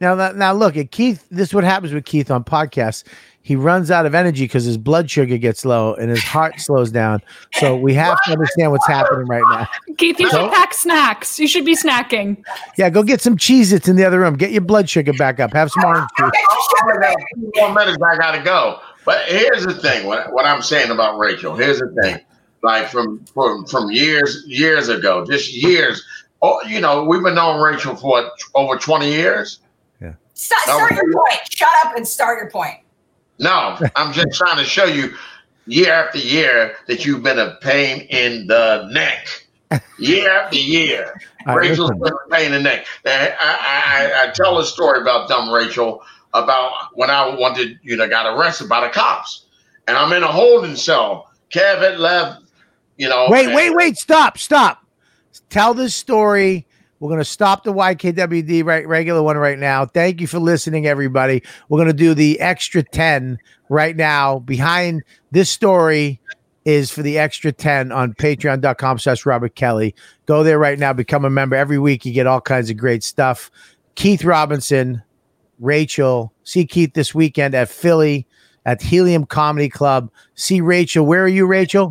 Speaker 1: Now, now look at Keith. This is what happens with Keith on podcasts. He runs out of energy because his blood sugar gets low and his heart slows down. So we have to understand what's happening right now.
Speaker 3: Keith, you
Speaker 1: So-
Speaker 3: should pack snacks. You should be snacking.
Speaker 1: Yeah, go get some Cheez Its in the other room. Get your blood sugar back up. Have some orange juice.
Speaker 2: Two more minutes, I gotta go. But here's the thing: what, what I'm saying about Rachel. Here's the thing: like from from from years years ago, just years. Oh, you know, we've been knowing Rachel for over 20 years.
Speaker 4: Start, start your point. Shut up and start your point.
Speaker 2: No, I'm just trying to show you year after year that you've been a pain in the neck. Year after year.
Speaker 1: All right,
Speaker 2: Rachel's
Speaker 1: listen.
Speaker 2: been a pain in the neck. Uh, I, I, I, I tell a story about dumb Rachel about when I wanted, you know, got arrested by the cops. And I'm in a holding cell. Kevin left, you know.
Speaker 1: Wait,
Speaker 2: and-
Speaker 1: wait, wait. Stop, stop. Tell this story. We're going to stop the YKWD right, regular one right now. Thank you for listening, everybody. We're going to do the extra 10 right now. Behind this story is for the extra 10 on patreon.com slash Robert Kelly. Go there right now. Become a member. Every week you get all kinds of great stuff. Keith Robinson, Rachel. See Keith this weekend at Philly at Helium Comedy Club. See Rachel. Where are you, Rachel?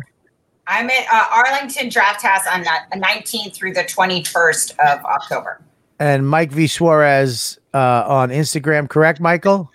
Speaker 4: I'm at uh, Arlington Draft House on the 19th through the 21st of October.
Speaker 1: and Mike V Suarez uh, on Instagram. Correct, Michael?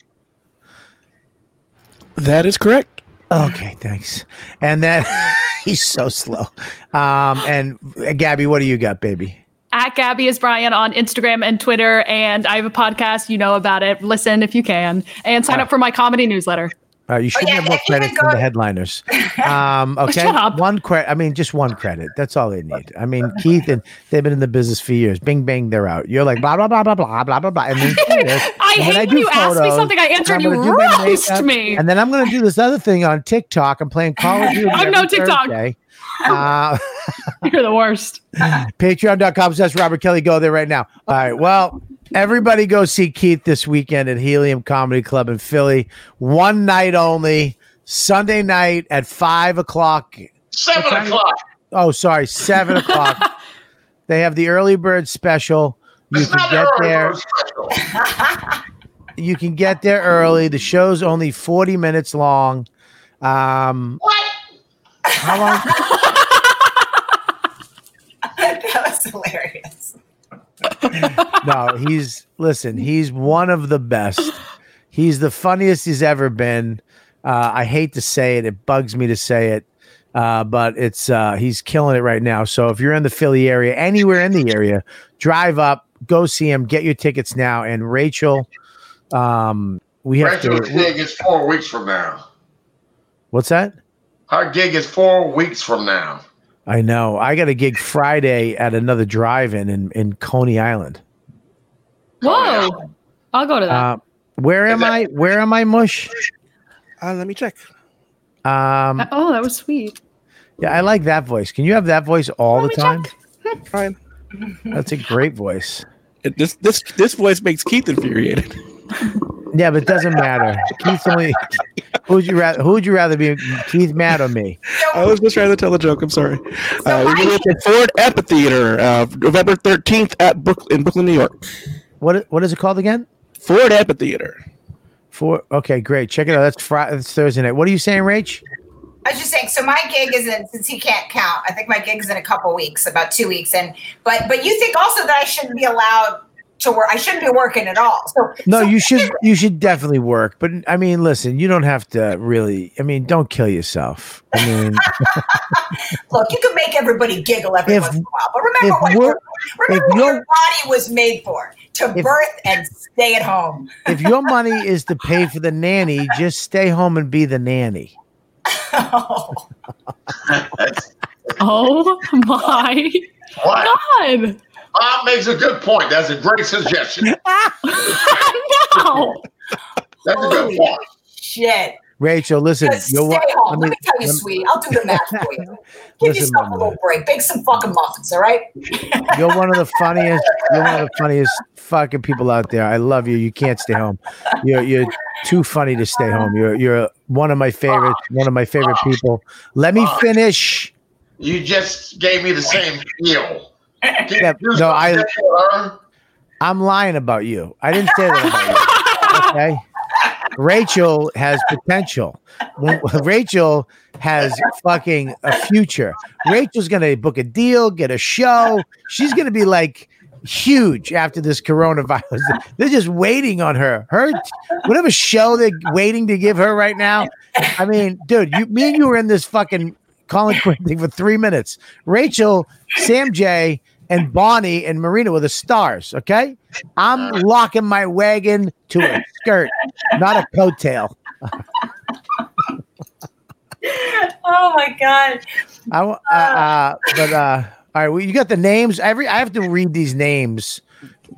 Speaker 11: That is correct.
Speaker 1: Okay, thanks. And then he's so slow. Um, and uh, Gabby, what do you got, baby?
Speaker 3: At Gabby is Brian on Instagram and Twitter, and I have a podcast. You know about it. Listen if you can, and sign up for my comedy newsletter.
Speaker 1: Uh, you should have more credit than the headliners. Um, okay, one credit. I mean, just one credit. That's all they need. I mean, Keith and they've been in the business for years. Bing, bang, they're out. You're like blah blah blah blah blah blah blah blah. And then
Speaker 3: I hate when you ask me something, I answer and you roast me.
Speaker 1: And then I'm going to do this other thing on TikTok. I'm playing Call of Duty.
Speaker 3: I'm no TikTok.
Speaker 1: Thursday. Uh,
Speaker 3: You're the worst.
Speaker 1: Patreon.com slash Robert Kelly. Go there right now. All right. Well, everybody go see Keith this weekend at Helium Comedy Club in Philly. One night only. Sunday night at five o'clock.
Speaker 2: Seven o'clock.
Speaker 1: Oh, sorry, seven o'clock. They have the early bird special. You can get there. You can get there early. The show's only 40 minutes long. Um,
Speaker 4: What?
Speaker 1: how long?
Speaker 4: that was hilarious.
Speaker 1: no, he's listen, he's one of the best. He's the funniest he's ever been. Uh, I hate to say it, it bugs me to say it. Uh, but it's uh, he's killing it right now. So if you're in the Philly area, anywhere in the area, drive up, go see him, get your tickets now. And Rachel, um, we have
Speaker 2: Rachel's
Speaker 1: to.
Speaker 2: gig is four weeks from now.
Speaker 1: What's that?
Speaker 2: Her gig is four weeks from now.
Speaker 1: I know. I got a gig Friday at another drive-in in in Coney Island.
Speaker 3: Whoa. I'll go to that.
Speaker 1: Uh, where am I? Where am I, Mush?
Speaker 11: Uh, let me check.
Speaker 1: Um,
Speaker 3: oh, that was sweet.
Speaker 1: yeah, I like that voice. Can you have that voice all the time?
Speaker 11: Fine.
Speaker 1: That's a great voice.
Speaker 11: It, this this this voice makes Keith infuriated.
Speaker 1: Yeah, but it doesn't matter. Keith's only Who'd you rather? Who'd you rather be, Keith, Matt, or me?
Speaker 11: I was just trying to tell a joke. I'm sorry. Uh, we're going to Ford Amphitheater, uh, November 13th at Brook in Brooklyn, New York.
Speaker 1: What What is it called again?
Speaker 11: Ford Amphitheater.
Speaker 1: For okay, great. Check it out. That's Friday. That's Thursday night. What are you saying, Rach?
Speaker 4: I was just saying. So my gig is in since he can't count. I think my gig's in a couple weeks, about two weeks, and but but you think also that I shouldn't be allowed to work. I shouldn't be working at all. So
Speaker 1: No, you should. You should definitely work. But I mean, listen, you don't have to really. I mean, don't kill yourself. I mean,
Speaker 4: look, you can make everybody giggle every
Speaker 1: If-
Speaker 4: once in a while, but remember
Speaker 1: if
Speaker 4: what, your, remember
Speaker 1: if
Speaker 4: what
Speaker 1: you're-
Speaker 4: your body was made for: to birth and stay at home.
Speaker 1: if your money is to pay for the nanny, just stay home and be the nanny.
Speaker 3: Oh, oh my
Speaker 2: What?
Speaker 3: god!
Speaker 2: Bob makes a good point. That's a great suggestion.
Speaker 3: no.
Speaker 2: That's a good point.
Speaker 4: Shit.
Speaker 1: Rachel, listen. You're
Speaker 4: stay
Speaker 1: wa-
Speaker 4: home.
Speaker 1: I
Speaker 4: Let
Speaker 1: mean,
Speaker 4: me tell you,
Speaker 1: lem-
Speaker 4: sweetie. I'll do the math for you. Give
Speaker 1: Listen,
Speaker 4: yourself a
Speaker 1: my
Speaker 4: little break. Bake some fucking muffins, all right?
Speaker 1: You're one of the funniest. You're one of the funniest fucking people out there. I love you. You can't stay home. You're you're too funny to stay home. You're you're one of my favorites. One of my favorite people. Let me finish.
Speaker 2: You just gave me the same feel.
Speaker 1: Yeah, no, I I'm lying about you. I didn't say that about you. Okay. Rachel has potential. Rachel has fucking a future. Rachel's gonna book a deal, get a show. She's gonna be like huge after this coronavirus. They're just waiting on her. Her whatever show they're waiting to give her right now. I mean, dude, you me and you were in this fucking Colin Quinn thing for three minutes. Rachel, Sam J, and Bonnie and Marina were the stars. Okay, I'm locking my wagon to a skirt, not a coattail.
Speaker 4: Oh my god.
Speaker 1: I w- uh, uh, but uh, all right, well, you got the names. Every I have to read these names.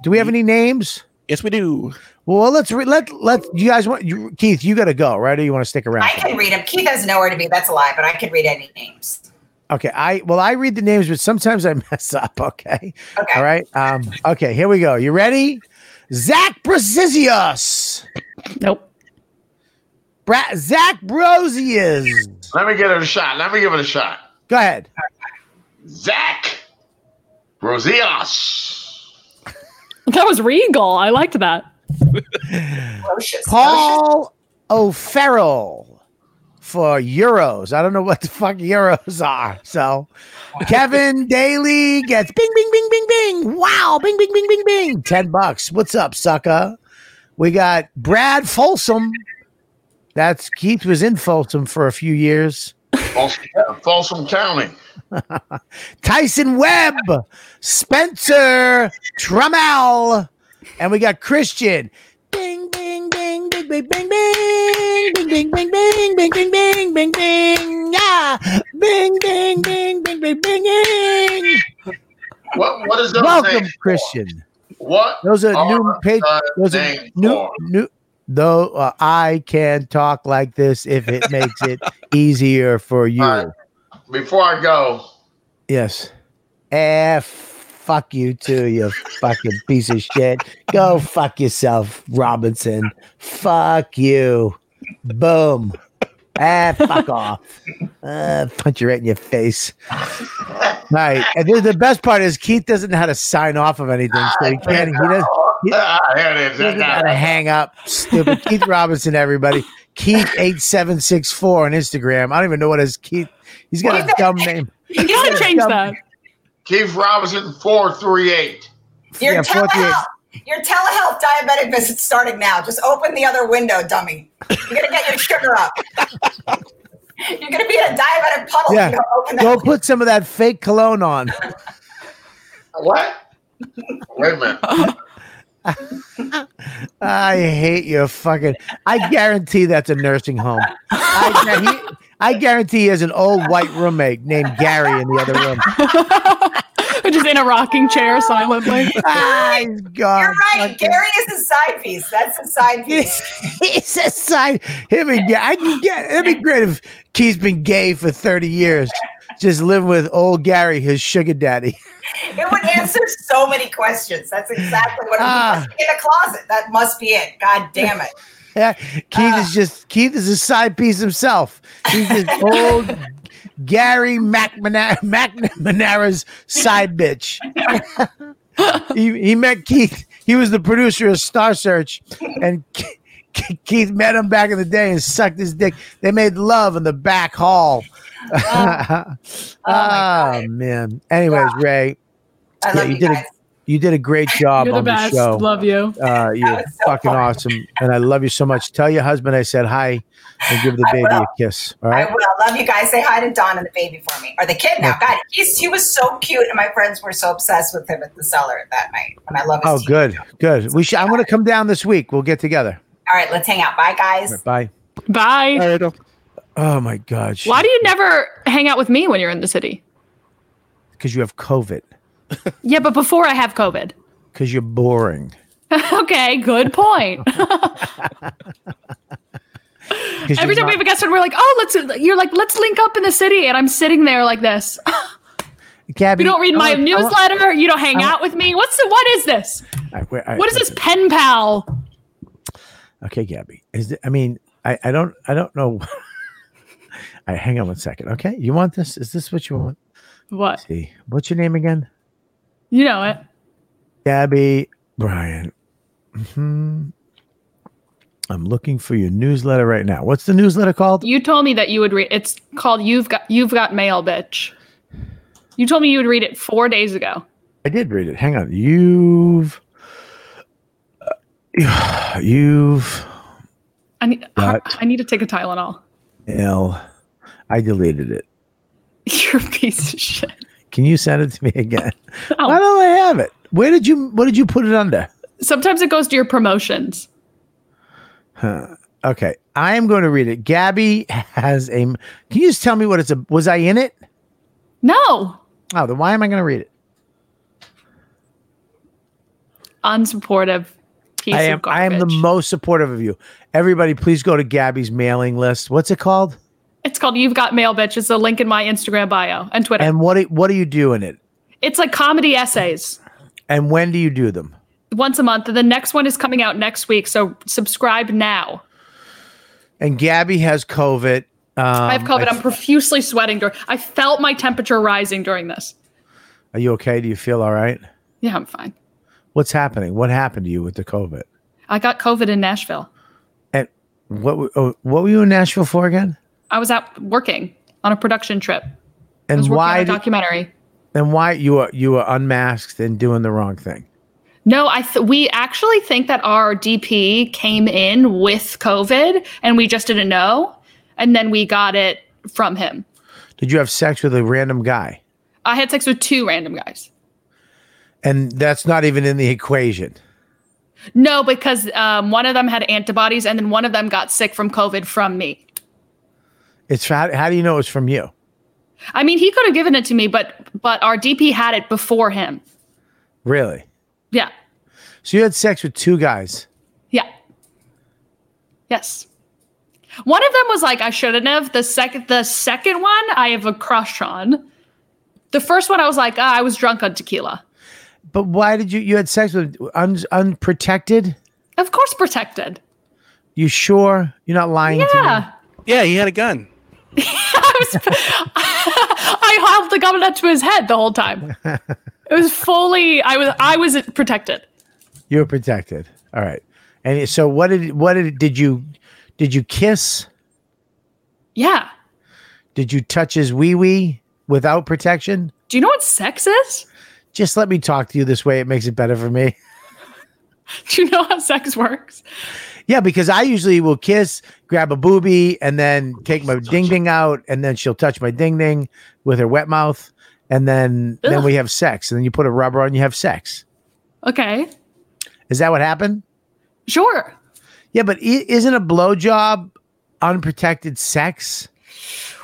Speaker 1: Do we have any names?
Speaker 11: Yes, we do.
Speaker 1: Well, let's re- let let you guys want you Keith. You got to go, right? Or you want to stick around?
Speaker 4: I can read them. Keith has nowhere to be. That's a lie, but I can read any names.
Speaker 1: Okay, I well I read the names, but sometimes I mess up. Okay.
Speaker 4: Okay.
Speaker 1: All right. Um. Okay. Here we go. You ready? Zach Brasizius.
Speaker 3: Nope.
Speaker 1: Bra- Zach Brosius.
Speaker 2: Let me get it a shot. Let me give it a shot.
Speaker 1: Go ahead.
Speaker 2: Zach Rosias.
Speaker 3: That was regal. I liked that.
Speaker 4: Ferocious.
Speaker 1: Paul O'Farrell for euros. I don't know what the fuck euros are. So Kevin Daly gets bing, bing, bing, bing, bing. Wow, bing, bing, bing, bing, bing. 10 bucks. What's up, sucker? We got Brad Folsom. That's Keith was in Folsom for a few years.
Speaker 2: Folsom, Folsom County.
Speaker 1: Tyson Webb, Spencer Trummel, and we got Christian. Bing, bing, bing, bing, bing, bing, bing, bing, bing, bing, bing, bing, bing, bing, bing, bing, yeah, bing, bing, bing, bing, bing, bing, bing.
Speaker 2: What what is those
Speaker 1: Welcome? Christian.
Speaker 2: What
Speaker 1: Those are new page. Those are new new. Though uh, I can talk like this if it makes it easier for you.
Speaker 2: Right. Before I go,
Speaker 1: Yes. Eh, fuck you too, you fucking piece of shit. Go fuck yourself, Robinson. Fuck you. Boom. Ah, fuck off. Uh, punch you right in your face. All right. And then the best part is Keith doesn't know how to sign off of anything, so he can't. He doesn't. He,
Speaker 2: ah, here it is.
Speaker 1: he doesn't know how to hang up. Stupid Keith Robinson, everybody. Keith eight seven six four on Instagram. I don't even know what his Keith. He's got a dumb name.
Speaker 3: You gotta change that.
Speaker 2: Keith Robinson four three eight.
Speaker 4: Your
Speaker 1: Yeah,
Speaker 4: telehealth, your telehealth diabetic visit starting now. Just open the other window, dummy. You're gonna get your sugar up. You're gonna be in a diabetic puddle.
Speaker 1: Yeah.
Speaker 4: if you open that
Speaker 1: Go put some of that fake cologne on.
Speaker 2: What? Wait a minute.
Speaker 1: I hate you fucking. I guarantee that's a nursing home. I, he- I guarantee he has an old white roommate named Gary in the other room.
Speaker 3: Just in a rocking chair silently.
Speaker 1: ah, he's gone.
Speaker 4: You're right.
Speaker 1: Fucking-
Speaker 4: Gary is a side piece. That's a side piece.
Speaker 1: He's a side. Him and Gary. I can get. It'd be great if Keith's been gay for thirty years, just living with old Gary, his sugar daddy.
Speaker 4: It would answer so many questions. That's exactly what it
Speaker 1: Ah.
Speaker 4: must in a closet. That must be it. God damn it.
Speaker 1: Yeah, Keith is ah. just Keith is a side piece himself. He's just old Gary McManara, McNamara's side bitch. he, he met Keith. He was the producer of Star Search, and Ke- Keith met him back in the day and sucked his dick. They made love in the back hall. Oh, oh ah, man. Anyways, Ray,
Speaker 4: I love you
Speaker 1: did
Speaker 4: guys.
Speaker 1: a you did a great job
Speaker 3: You're the
Speaker 1: on the
Speaker 3: best.
Speaker 1: show.
Speaker 3: Love you.
Speaker 1: Uh, you're
Speaker 4: was so
Speaker 1: fucking
Speaker 4: fun.
Speaker 1: awesome, and I love you so much. Tell your husband I said hi, and give the baby a kiss. All
Speaker 4: I will. Love you guys. Say hi to Don and the baby for me. Or the kid now. God, he's, he was so cute. And my friends were so obsessed with him at the cellar that night. And I love his
Speaker 1: Oh,
Speaker 4: teeth.
Speaker 1: good, good. We should. I'm going to come down this week. We'll get together.
Speaker 4: All right, let's hang out. Bye, guys.
Speaker 1: Bye.
Speaker 3: Bye.
Speaker 11: All right,
Speaker 1: Oh my God.
Speaker 3: Why do you never hang out with me when you're in the city?
Speaker 1: Because you have COVID.
Speaker 3: Yeah, but before I have COVID.
Speaker 1: Because you're boring.
Speaker 3: okay, good point. Every time we have a guest, on, we're like, "Oh, let's." You're like, "Let's link up in the city," and I'm sitting there like this.
Speaker 1: Gabby,
Speaker 3: You don't read my
Speaker 1: want- I want-
Speaker 3: newsletter. You don't hang
Speaker 1: want-
Speaker 3: out with me. What's the? What is this?
Speaker 1: I- I-
Speaker 3: What is this pen pal?
Speaker 1: Okay, Gabby. Is it, I mean, I, I don't I don't know. I hang on one second. Okay, you want this? Is this what you want?
Speaker 3: What?
Speaker 1: see, what's your name again?
Speaker 3: You know it.
Speaker 1: Gabby Brian. hmm I'm looking for your newsletter right now. What's the newsletter called?
Speaker 3: You told me that you would read. It's called "You've Got You've Got Mail, Bitch." You told me you would read it four days ago.
Speaker 1: I did read it. Hang on. You've uh, you've
Speaker 3: I need.
Speaker 1: Got-
Speaker 3: I need to take a Tylenol.
Speaker 1: L. I deleted it.
Speaker 3: You're a piece of shit.
Speaker 1: Can you send it to me again?
Speaker 3: Oh.
Speaker 1: Why don't I have it? Where did you what did you put it under?
Speaker 3: Sometimes it goes to your promotions.
Speaker 1: Huh. Okay, I am going to read it. Gabby has a. Can you just tell me what it's a? Was I in it?
Speaker 3: No,
Speaker 1: Oh, then why am I going to read it?
Speaker 3: unsupportive piece
Speaker 1: I am. I am the most supportive of you. Everybody, please go to Gabby's mailing list. What's it called?
Speaker 3: It's called "You've Got Mail, Bitch." It's a link in my Instagram bio and Twitter.
Speaker 1: And what? do- What do you do in it?
Speaker 3: it's like comedy essays
Speaker 1: And when do you do them?
Speaker 3: once a month. The next one is coming out next week, so subscribe now.
Speaker 1: And Gabby has COVID. Um,
Speaker 3: I have COVID. I'm profusely sweating. During, I felt my temperature rising during this.
Speaker 1: Are you okay? Do you feel all right?
Speaker 3: Yeah, I'm fine.
Speaker 1: What's happening? What happened to you with the COVID?
Speaker 3: I got COVID in Nashville.
Speaker 1: And what? Oh, what were you in Nashville for again?
Speaker 3: I was out working on a production trip.
Speaker 1: And
Speaker 3: was
Speaker 1: why?
Speaker 3: a
Speaker 1: did-
Speaker 3: documentary.
Speaker 1: and why you were you were unmasked and doing the wrong thing?
Speaker 3: No, I th- we actually think that our DP came in with COVID and we just didn't know, and then we got it from him.
Speaker 1: Did you have sex with a random guy?
Speaker 3: I had sex with two random guys.
Speaker 1: And that's not even in the equation.
Speaker 3: No, because um, one of them had antibodies, and then one of them got sick from COVID from me.
Speaker 1: It's how, how do you know it's from you?
Speaker 3: I mean, he could have given it to me, but but our DP had it before him.
Speaker 1: Really?
Speaker 3: Yeah,
Speaker 1: So you had sex with two guys.
Speaker 3: yeah, yes. One of them was like I shouldn't have. The second, the second one, I have a crush on. The first one, I was like, ah, I was drunk on tequila.
Speaker 1: But why did you you had sex with un, unprotected?
Speaker 3: Of course, protected.
Speaker 1: You sure? You're not lying to me?
Speaker 3: Yeah.
Speaker 11: Yeah, he had a gun.
Speaker 3: I was, I held the up to his head the whole time. It was fully. I was. I was protected.
Speaker 1: You were protected. All right. And so what did what did did you did you kiss?
Speaker 3: Yeah.
Speaker 1: Did you touch his wee wee without protection?
Speaker 3: Do you know what sex is?
Speaker 1: Just let me talk to you this way. It makes it better for me.
Speaker 3: Do you know how sex works?
Speaker 1: Yeah, because I usually will kiss, grab a booby, and then take my ding ding out, and then she'll touch my ding ding with her wet mouth, and then then we have sex, and then you put a rubber on, you have sex.
Speaker 3: Okay.
Speaker 1: Is that what happened?
Speaker 3: Sure.
Speaker 1: Yeah, but isn't a blowjob unprotected sex?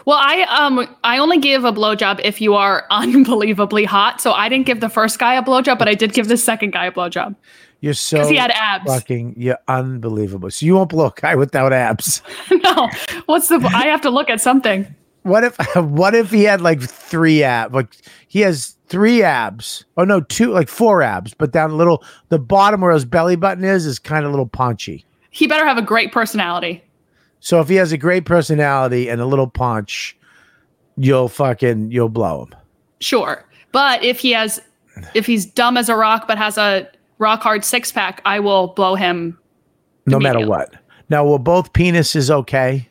Speaker 3: Well, I um I only give a blowjob if you are unbelievably hot. So I didn't give the first guy a blowjob, but I did give the second guy a blowjob.
Speaker 1: You're so
Speaker 3: he had abs.
Speaker 1: Fucking, you're unbelievable. So you won't blow a guy without abs.
Speaker 3: no, what's the? I have to look at something.
Speaker 1: What if what if he had like three abs? Like he has three abs. Oh no, two like four abs, but down a little the bottom where his belly button is is kind of a little paunchy.
Speaker 3: He better have a great personality.
Speaker 1: So if he has a great personality and a little paunch, you'll fucking you'll blow him.
Speaker 3: Sure. But if he has if he's dumb as a rock but has a rock hard six pack, I will blow him.
Speaker 1: No matter what. Now, were both penises okay?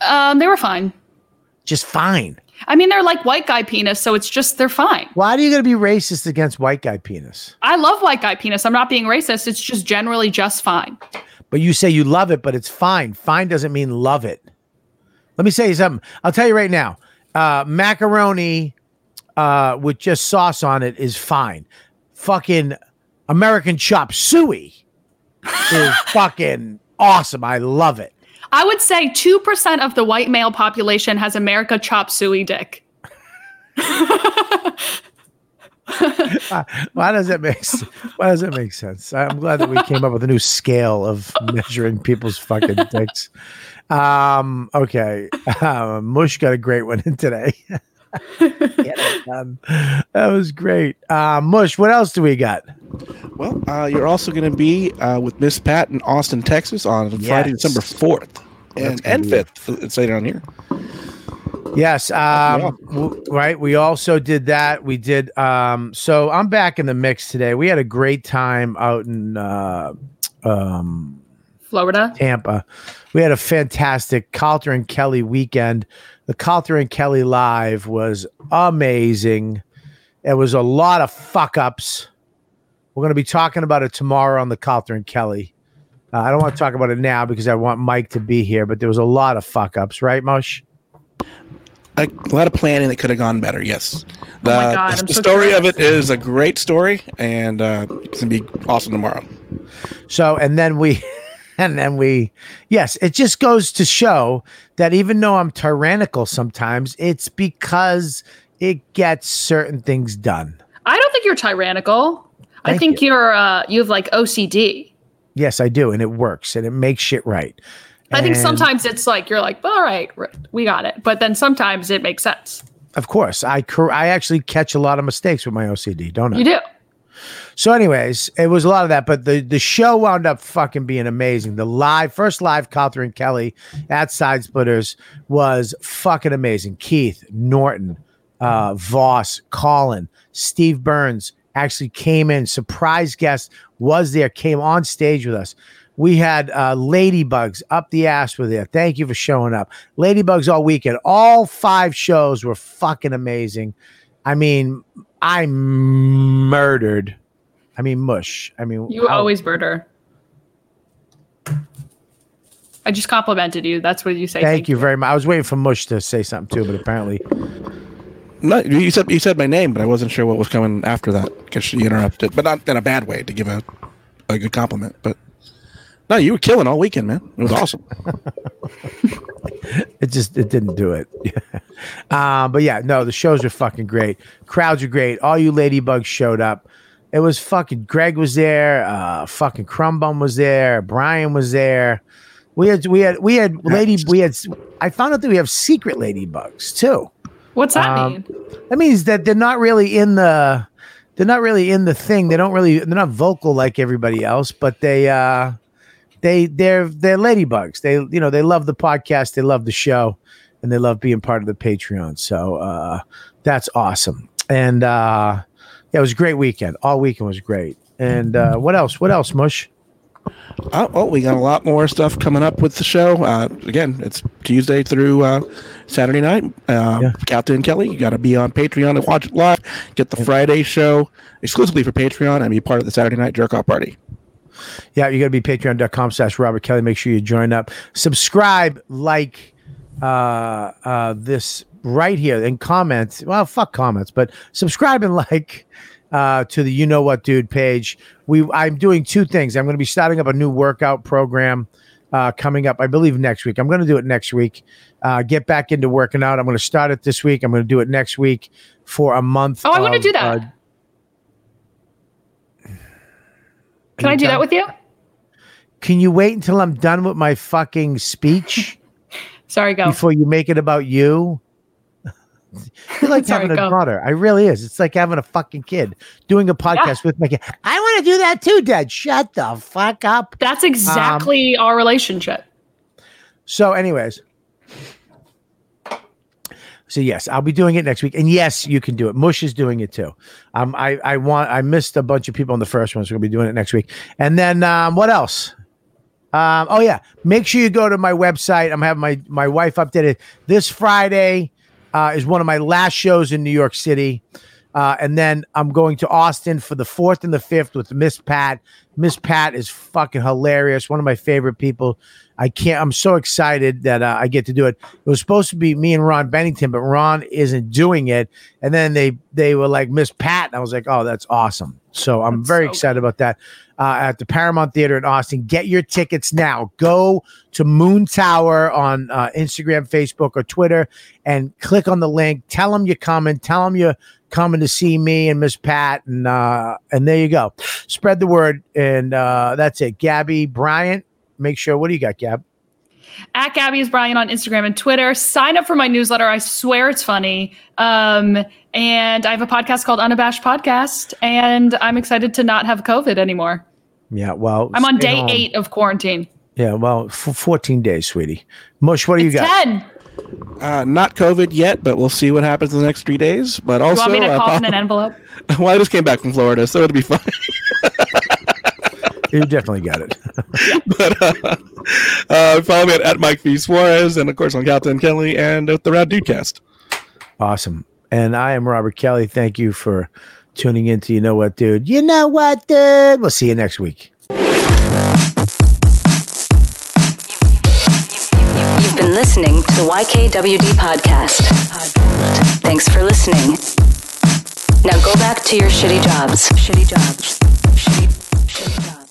Speaker 3: Um, they were fine.
Speaker 1: Just fine.
Speaker 3: I mean, they're like white guy penis, so it's just they're fine.
Speaker 1: Why are you going to be racist against white guy penis?
Speaker 3: I love white guy penis. I'm not being racist. It's just generally just fine.
Speaker 1: But you say you love it, but it's fine. Fine doesn't mean love it. Let me say you something. I'll tell you right now. Uh, macaroni uh, with just sauce on it is fine. Fucking American chop suey is fucking awesome. I love it.
Speaker 3: I would say 2% of the white male population has America chop suey dick.
Speaker 1: Uh, why does that make why does that make sense? I'm glad that we came up with a new scale of measuring people's fucking dicks. Um, okay. Uh, Mush got a great one in today. Get that was great. Uh, Mush, what else do we got?
Speaker 11: Well, uh, you're also going to be uh, with Miss Pat in Austin, Texas on Friday, December 4th and, and 5th. It's later on here.
Speaker 1: Yes. Um, w- right. We also did that. We did. Um, so I'm back in the mix today. We had a great time out in uh, um,
Speaker 3: Florida.
Speaker 1: Tampa. We had a fantastic Calta and Kelly weekend. The Calta and Kelly live was amazing. It was a lot of fuck ups. We're going to be talking about it tomorrow on the Calta and Kelly. Uh, I don't want to talk about it now because I want Mike to be here, but there was a lot of fuck ups, right, Mosh?
Speaker 11: A lot of planning that could have gone better. Yes. The,
Speaker 3: Oh my God,
Speaker 11: the
Speaker 3: I'm so
Speaker 11: story of it is a great story, and uh, it's going to be awesome tomorrow.
Speaker 1: So, and then we, and then we, yes, it just goes to show that even though I'm tyrannical sometimes, it's because it gets certain things done.
Speaker 3: I don't think you're tyrannical. I think you. are uh you have like OCD.
Speaker 1: Yes, I do, and it works, and it makes shit right.
Speaker 3: I think sometimes it's like you're like, all right, we got it. But then sometimes it makes sense.
Speaker 1: of course, I cor- I actually catch a lot of mistakes with my OCD, don't I?
Speaker 3: You do.
Speaker 1: So, anyways, it was a lot of that, but the the show wound up fucking being amazing. The live first live Calta and Kelly at Side Splitters was fucking amazing. Keith Norton, uh, Voss, Colin, Steve Burns actually came in. Surprise guest was there, came on stage with us. We had uh, Ladybugs up the ass with there. Thank you for showing up. Ladybugs all weekend. All five shows were fucking amazing. I mean, I murdered. I mean, mush. I mean,
Speaker 3: You
Speaker 1: how-
Speaker 3: always murder. I just complimented you. That's what you say.
Speaker 1: Thank you very much. I was waiting for Mush to say something too, but apparently,
Speaker 11: No, you said you said my name, but I wasn't sure what was coming after that because she interrupted, but not in a bad way to give a, a good compliment. But no, you were killing all weekend, man. It was awesome.
Speaker 1: it just it didn't do it. um, but yeah, no, the shows are fucking great. Crowds are great. All you ladybugs showed up. It was fucking. Greg was there. Uh, fucking Crumbum was there. Brian was there. We had we had we had lady we had. I found out that we have secret ladybugs too.
Speaker 3: What's that
Speaker 1: Um,
Speaker 3: mean?
Speaker 1: That means that they're not really in the they're not really in the thing. They don't really they're not vocal like everybody else, but they uh they they're they're ladybugs. They you know, they love the podcast, they love the show, and they love being part of the Patreon. So uh that's awesome. And uh yeah, it was a great weekend. All weekend was great. And uh what else? What else, Mush?
Speaker 11: Oh, oh, we got a lot more stuff coming up with the show. Uh, again, it's Tuesday through uh, Saturday night. Uh, Captain Kelly, you got to be on Patreon and watch it live. Get the Friday show exclusively for Patreon and be part of the Saturday night jerk off party.
Speaker 1: Yeah, you got to be patreon.com slash Robert Kelly. Make sure you join up. Subscribe, like uh, uh, this right here and comment. Well, fuck comments, but subscribe and like uh, to the You Know What Dude page. We I'm doing two things. I'm going to be starting up a new workout program uh, coming up, I believe, next week. I'm going to do it next week. Uh, get back into working out. I'm going to start it this week. I'm going to do it next week for a month.
Speaker 3: Oh, I want to do that.
Speaker 1: uh,
Speaker 3: Can I do that with you?
Speaker 1: Can you wait until I'm done with my fucking speech?
Speaker 3: Sorry, go.
Speaker 1: Before you make it about you? It's like
Speaker 3: Sorry,
Speaker 1: having a
Speaker 3: go.
Speaker 1: daughter. I really is. It's like having a fucking kid doing a podcast with my kid. I want to do that too, Dad. Shut the fuck up.
Speaker 3: That's um, exactly our relationship.
Speaker 1: So, anyways. So yes, I'll be doing it next week, and yes, you can do it. Mush is doing it too. Um, I I want I missed a bunch of people on the first one, so we'll be doing it next week. And then um, what else? Um, oh yeah, make sure you go to my website. I'm having my my wife updated this Friday. Uh, is one of my last shows in New York City. Uh, and then I'm going to Austin for the fourth and the fifth with Miss Pat. Miss Pat is fucking hilarious. One of my favorite people. I can't. I'm so excited that uh, I get to do it. It was supposed to be me and Ron Bennington, but Ron isn't doing it. And then they they were like Miss Pat, and I was like, oh, that's awesome. So I'm very excited about that. Uh, at the Paramount Theater in Austin. Get your tickets now. Go to Moon Tower on uh, Instagram, Facebook, or Twitter, and click on the link. Tell them you're coming. Tell them you're coming to see me and Miss Pat, and uh, and there you go. Spread the word, and uh, that's it. Gabby Bryant, make sure. What do you got, Gab?
Speaker 3: At Gabby's Brian on Instagram and Twitter. Sign up for my newsletter. I swear it's funny. Um, and I have a podcast called Unabashed Podcast, and I'm excited to not have COVID anymore.
Speaker 1: Yeah, well,
Speaker 3: I'm on day
Speaker 1: home.
Speaker 3: eight of quarantine.
Speaker 1: Yeah, well, for 14 days, sweetie. Mush, what do you
Speaker 3: It's
Speaker 1: got?
Speaker 3: ten.
Speaker 11: Uh, not COVID yet, but we'll see what happens in the next three days. But
Speaker 3: You
Speaker 11: also,
Speaker 3: want me to
Speaker 11: uh,
Speaker 3: cough in an envelope?
Speaker 11: well, I just came back from Florida, so it'll be fine.
Speaker 1: You definitely got it.
Speaker 11: but uh, uh, follow me at, at Mike V Suarez, and of course on Captain Kelly and at the Rad Dudecast.
Speaker 1: Awesome. And I am Robert Kelly. Thank you for tuning in to You Know What, Dude. You know what, dude? We'll see you next week.
Speaker 12: Listening to the YKWD podcast. Thanks for listening. Now go back to your shitty jobs. Shitty jobs. Shitty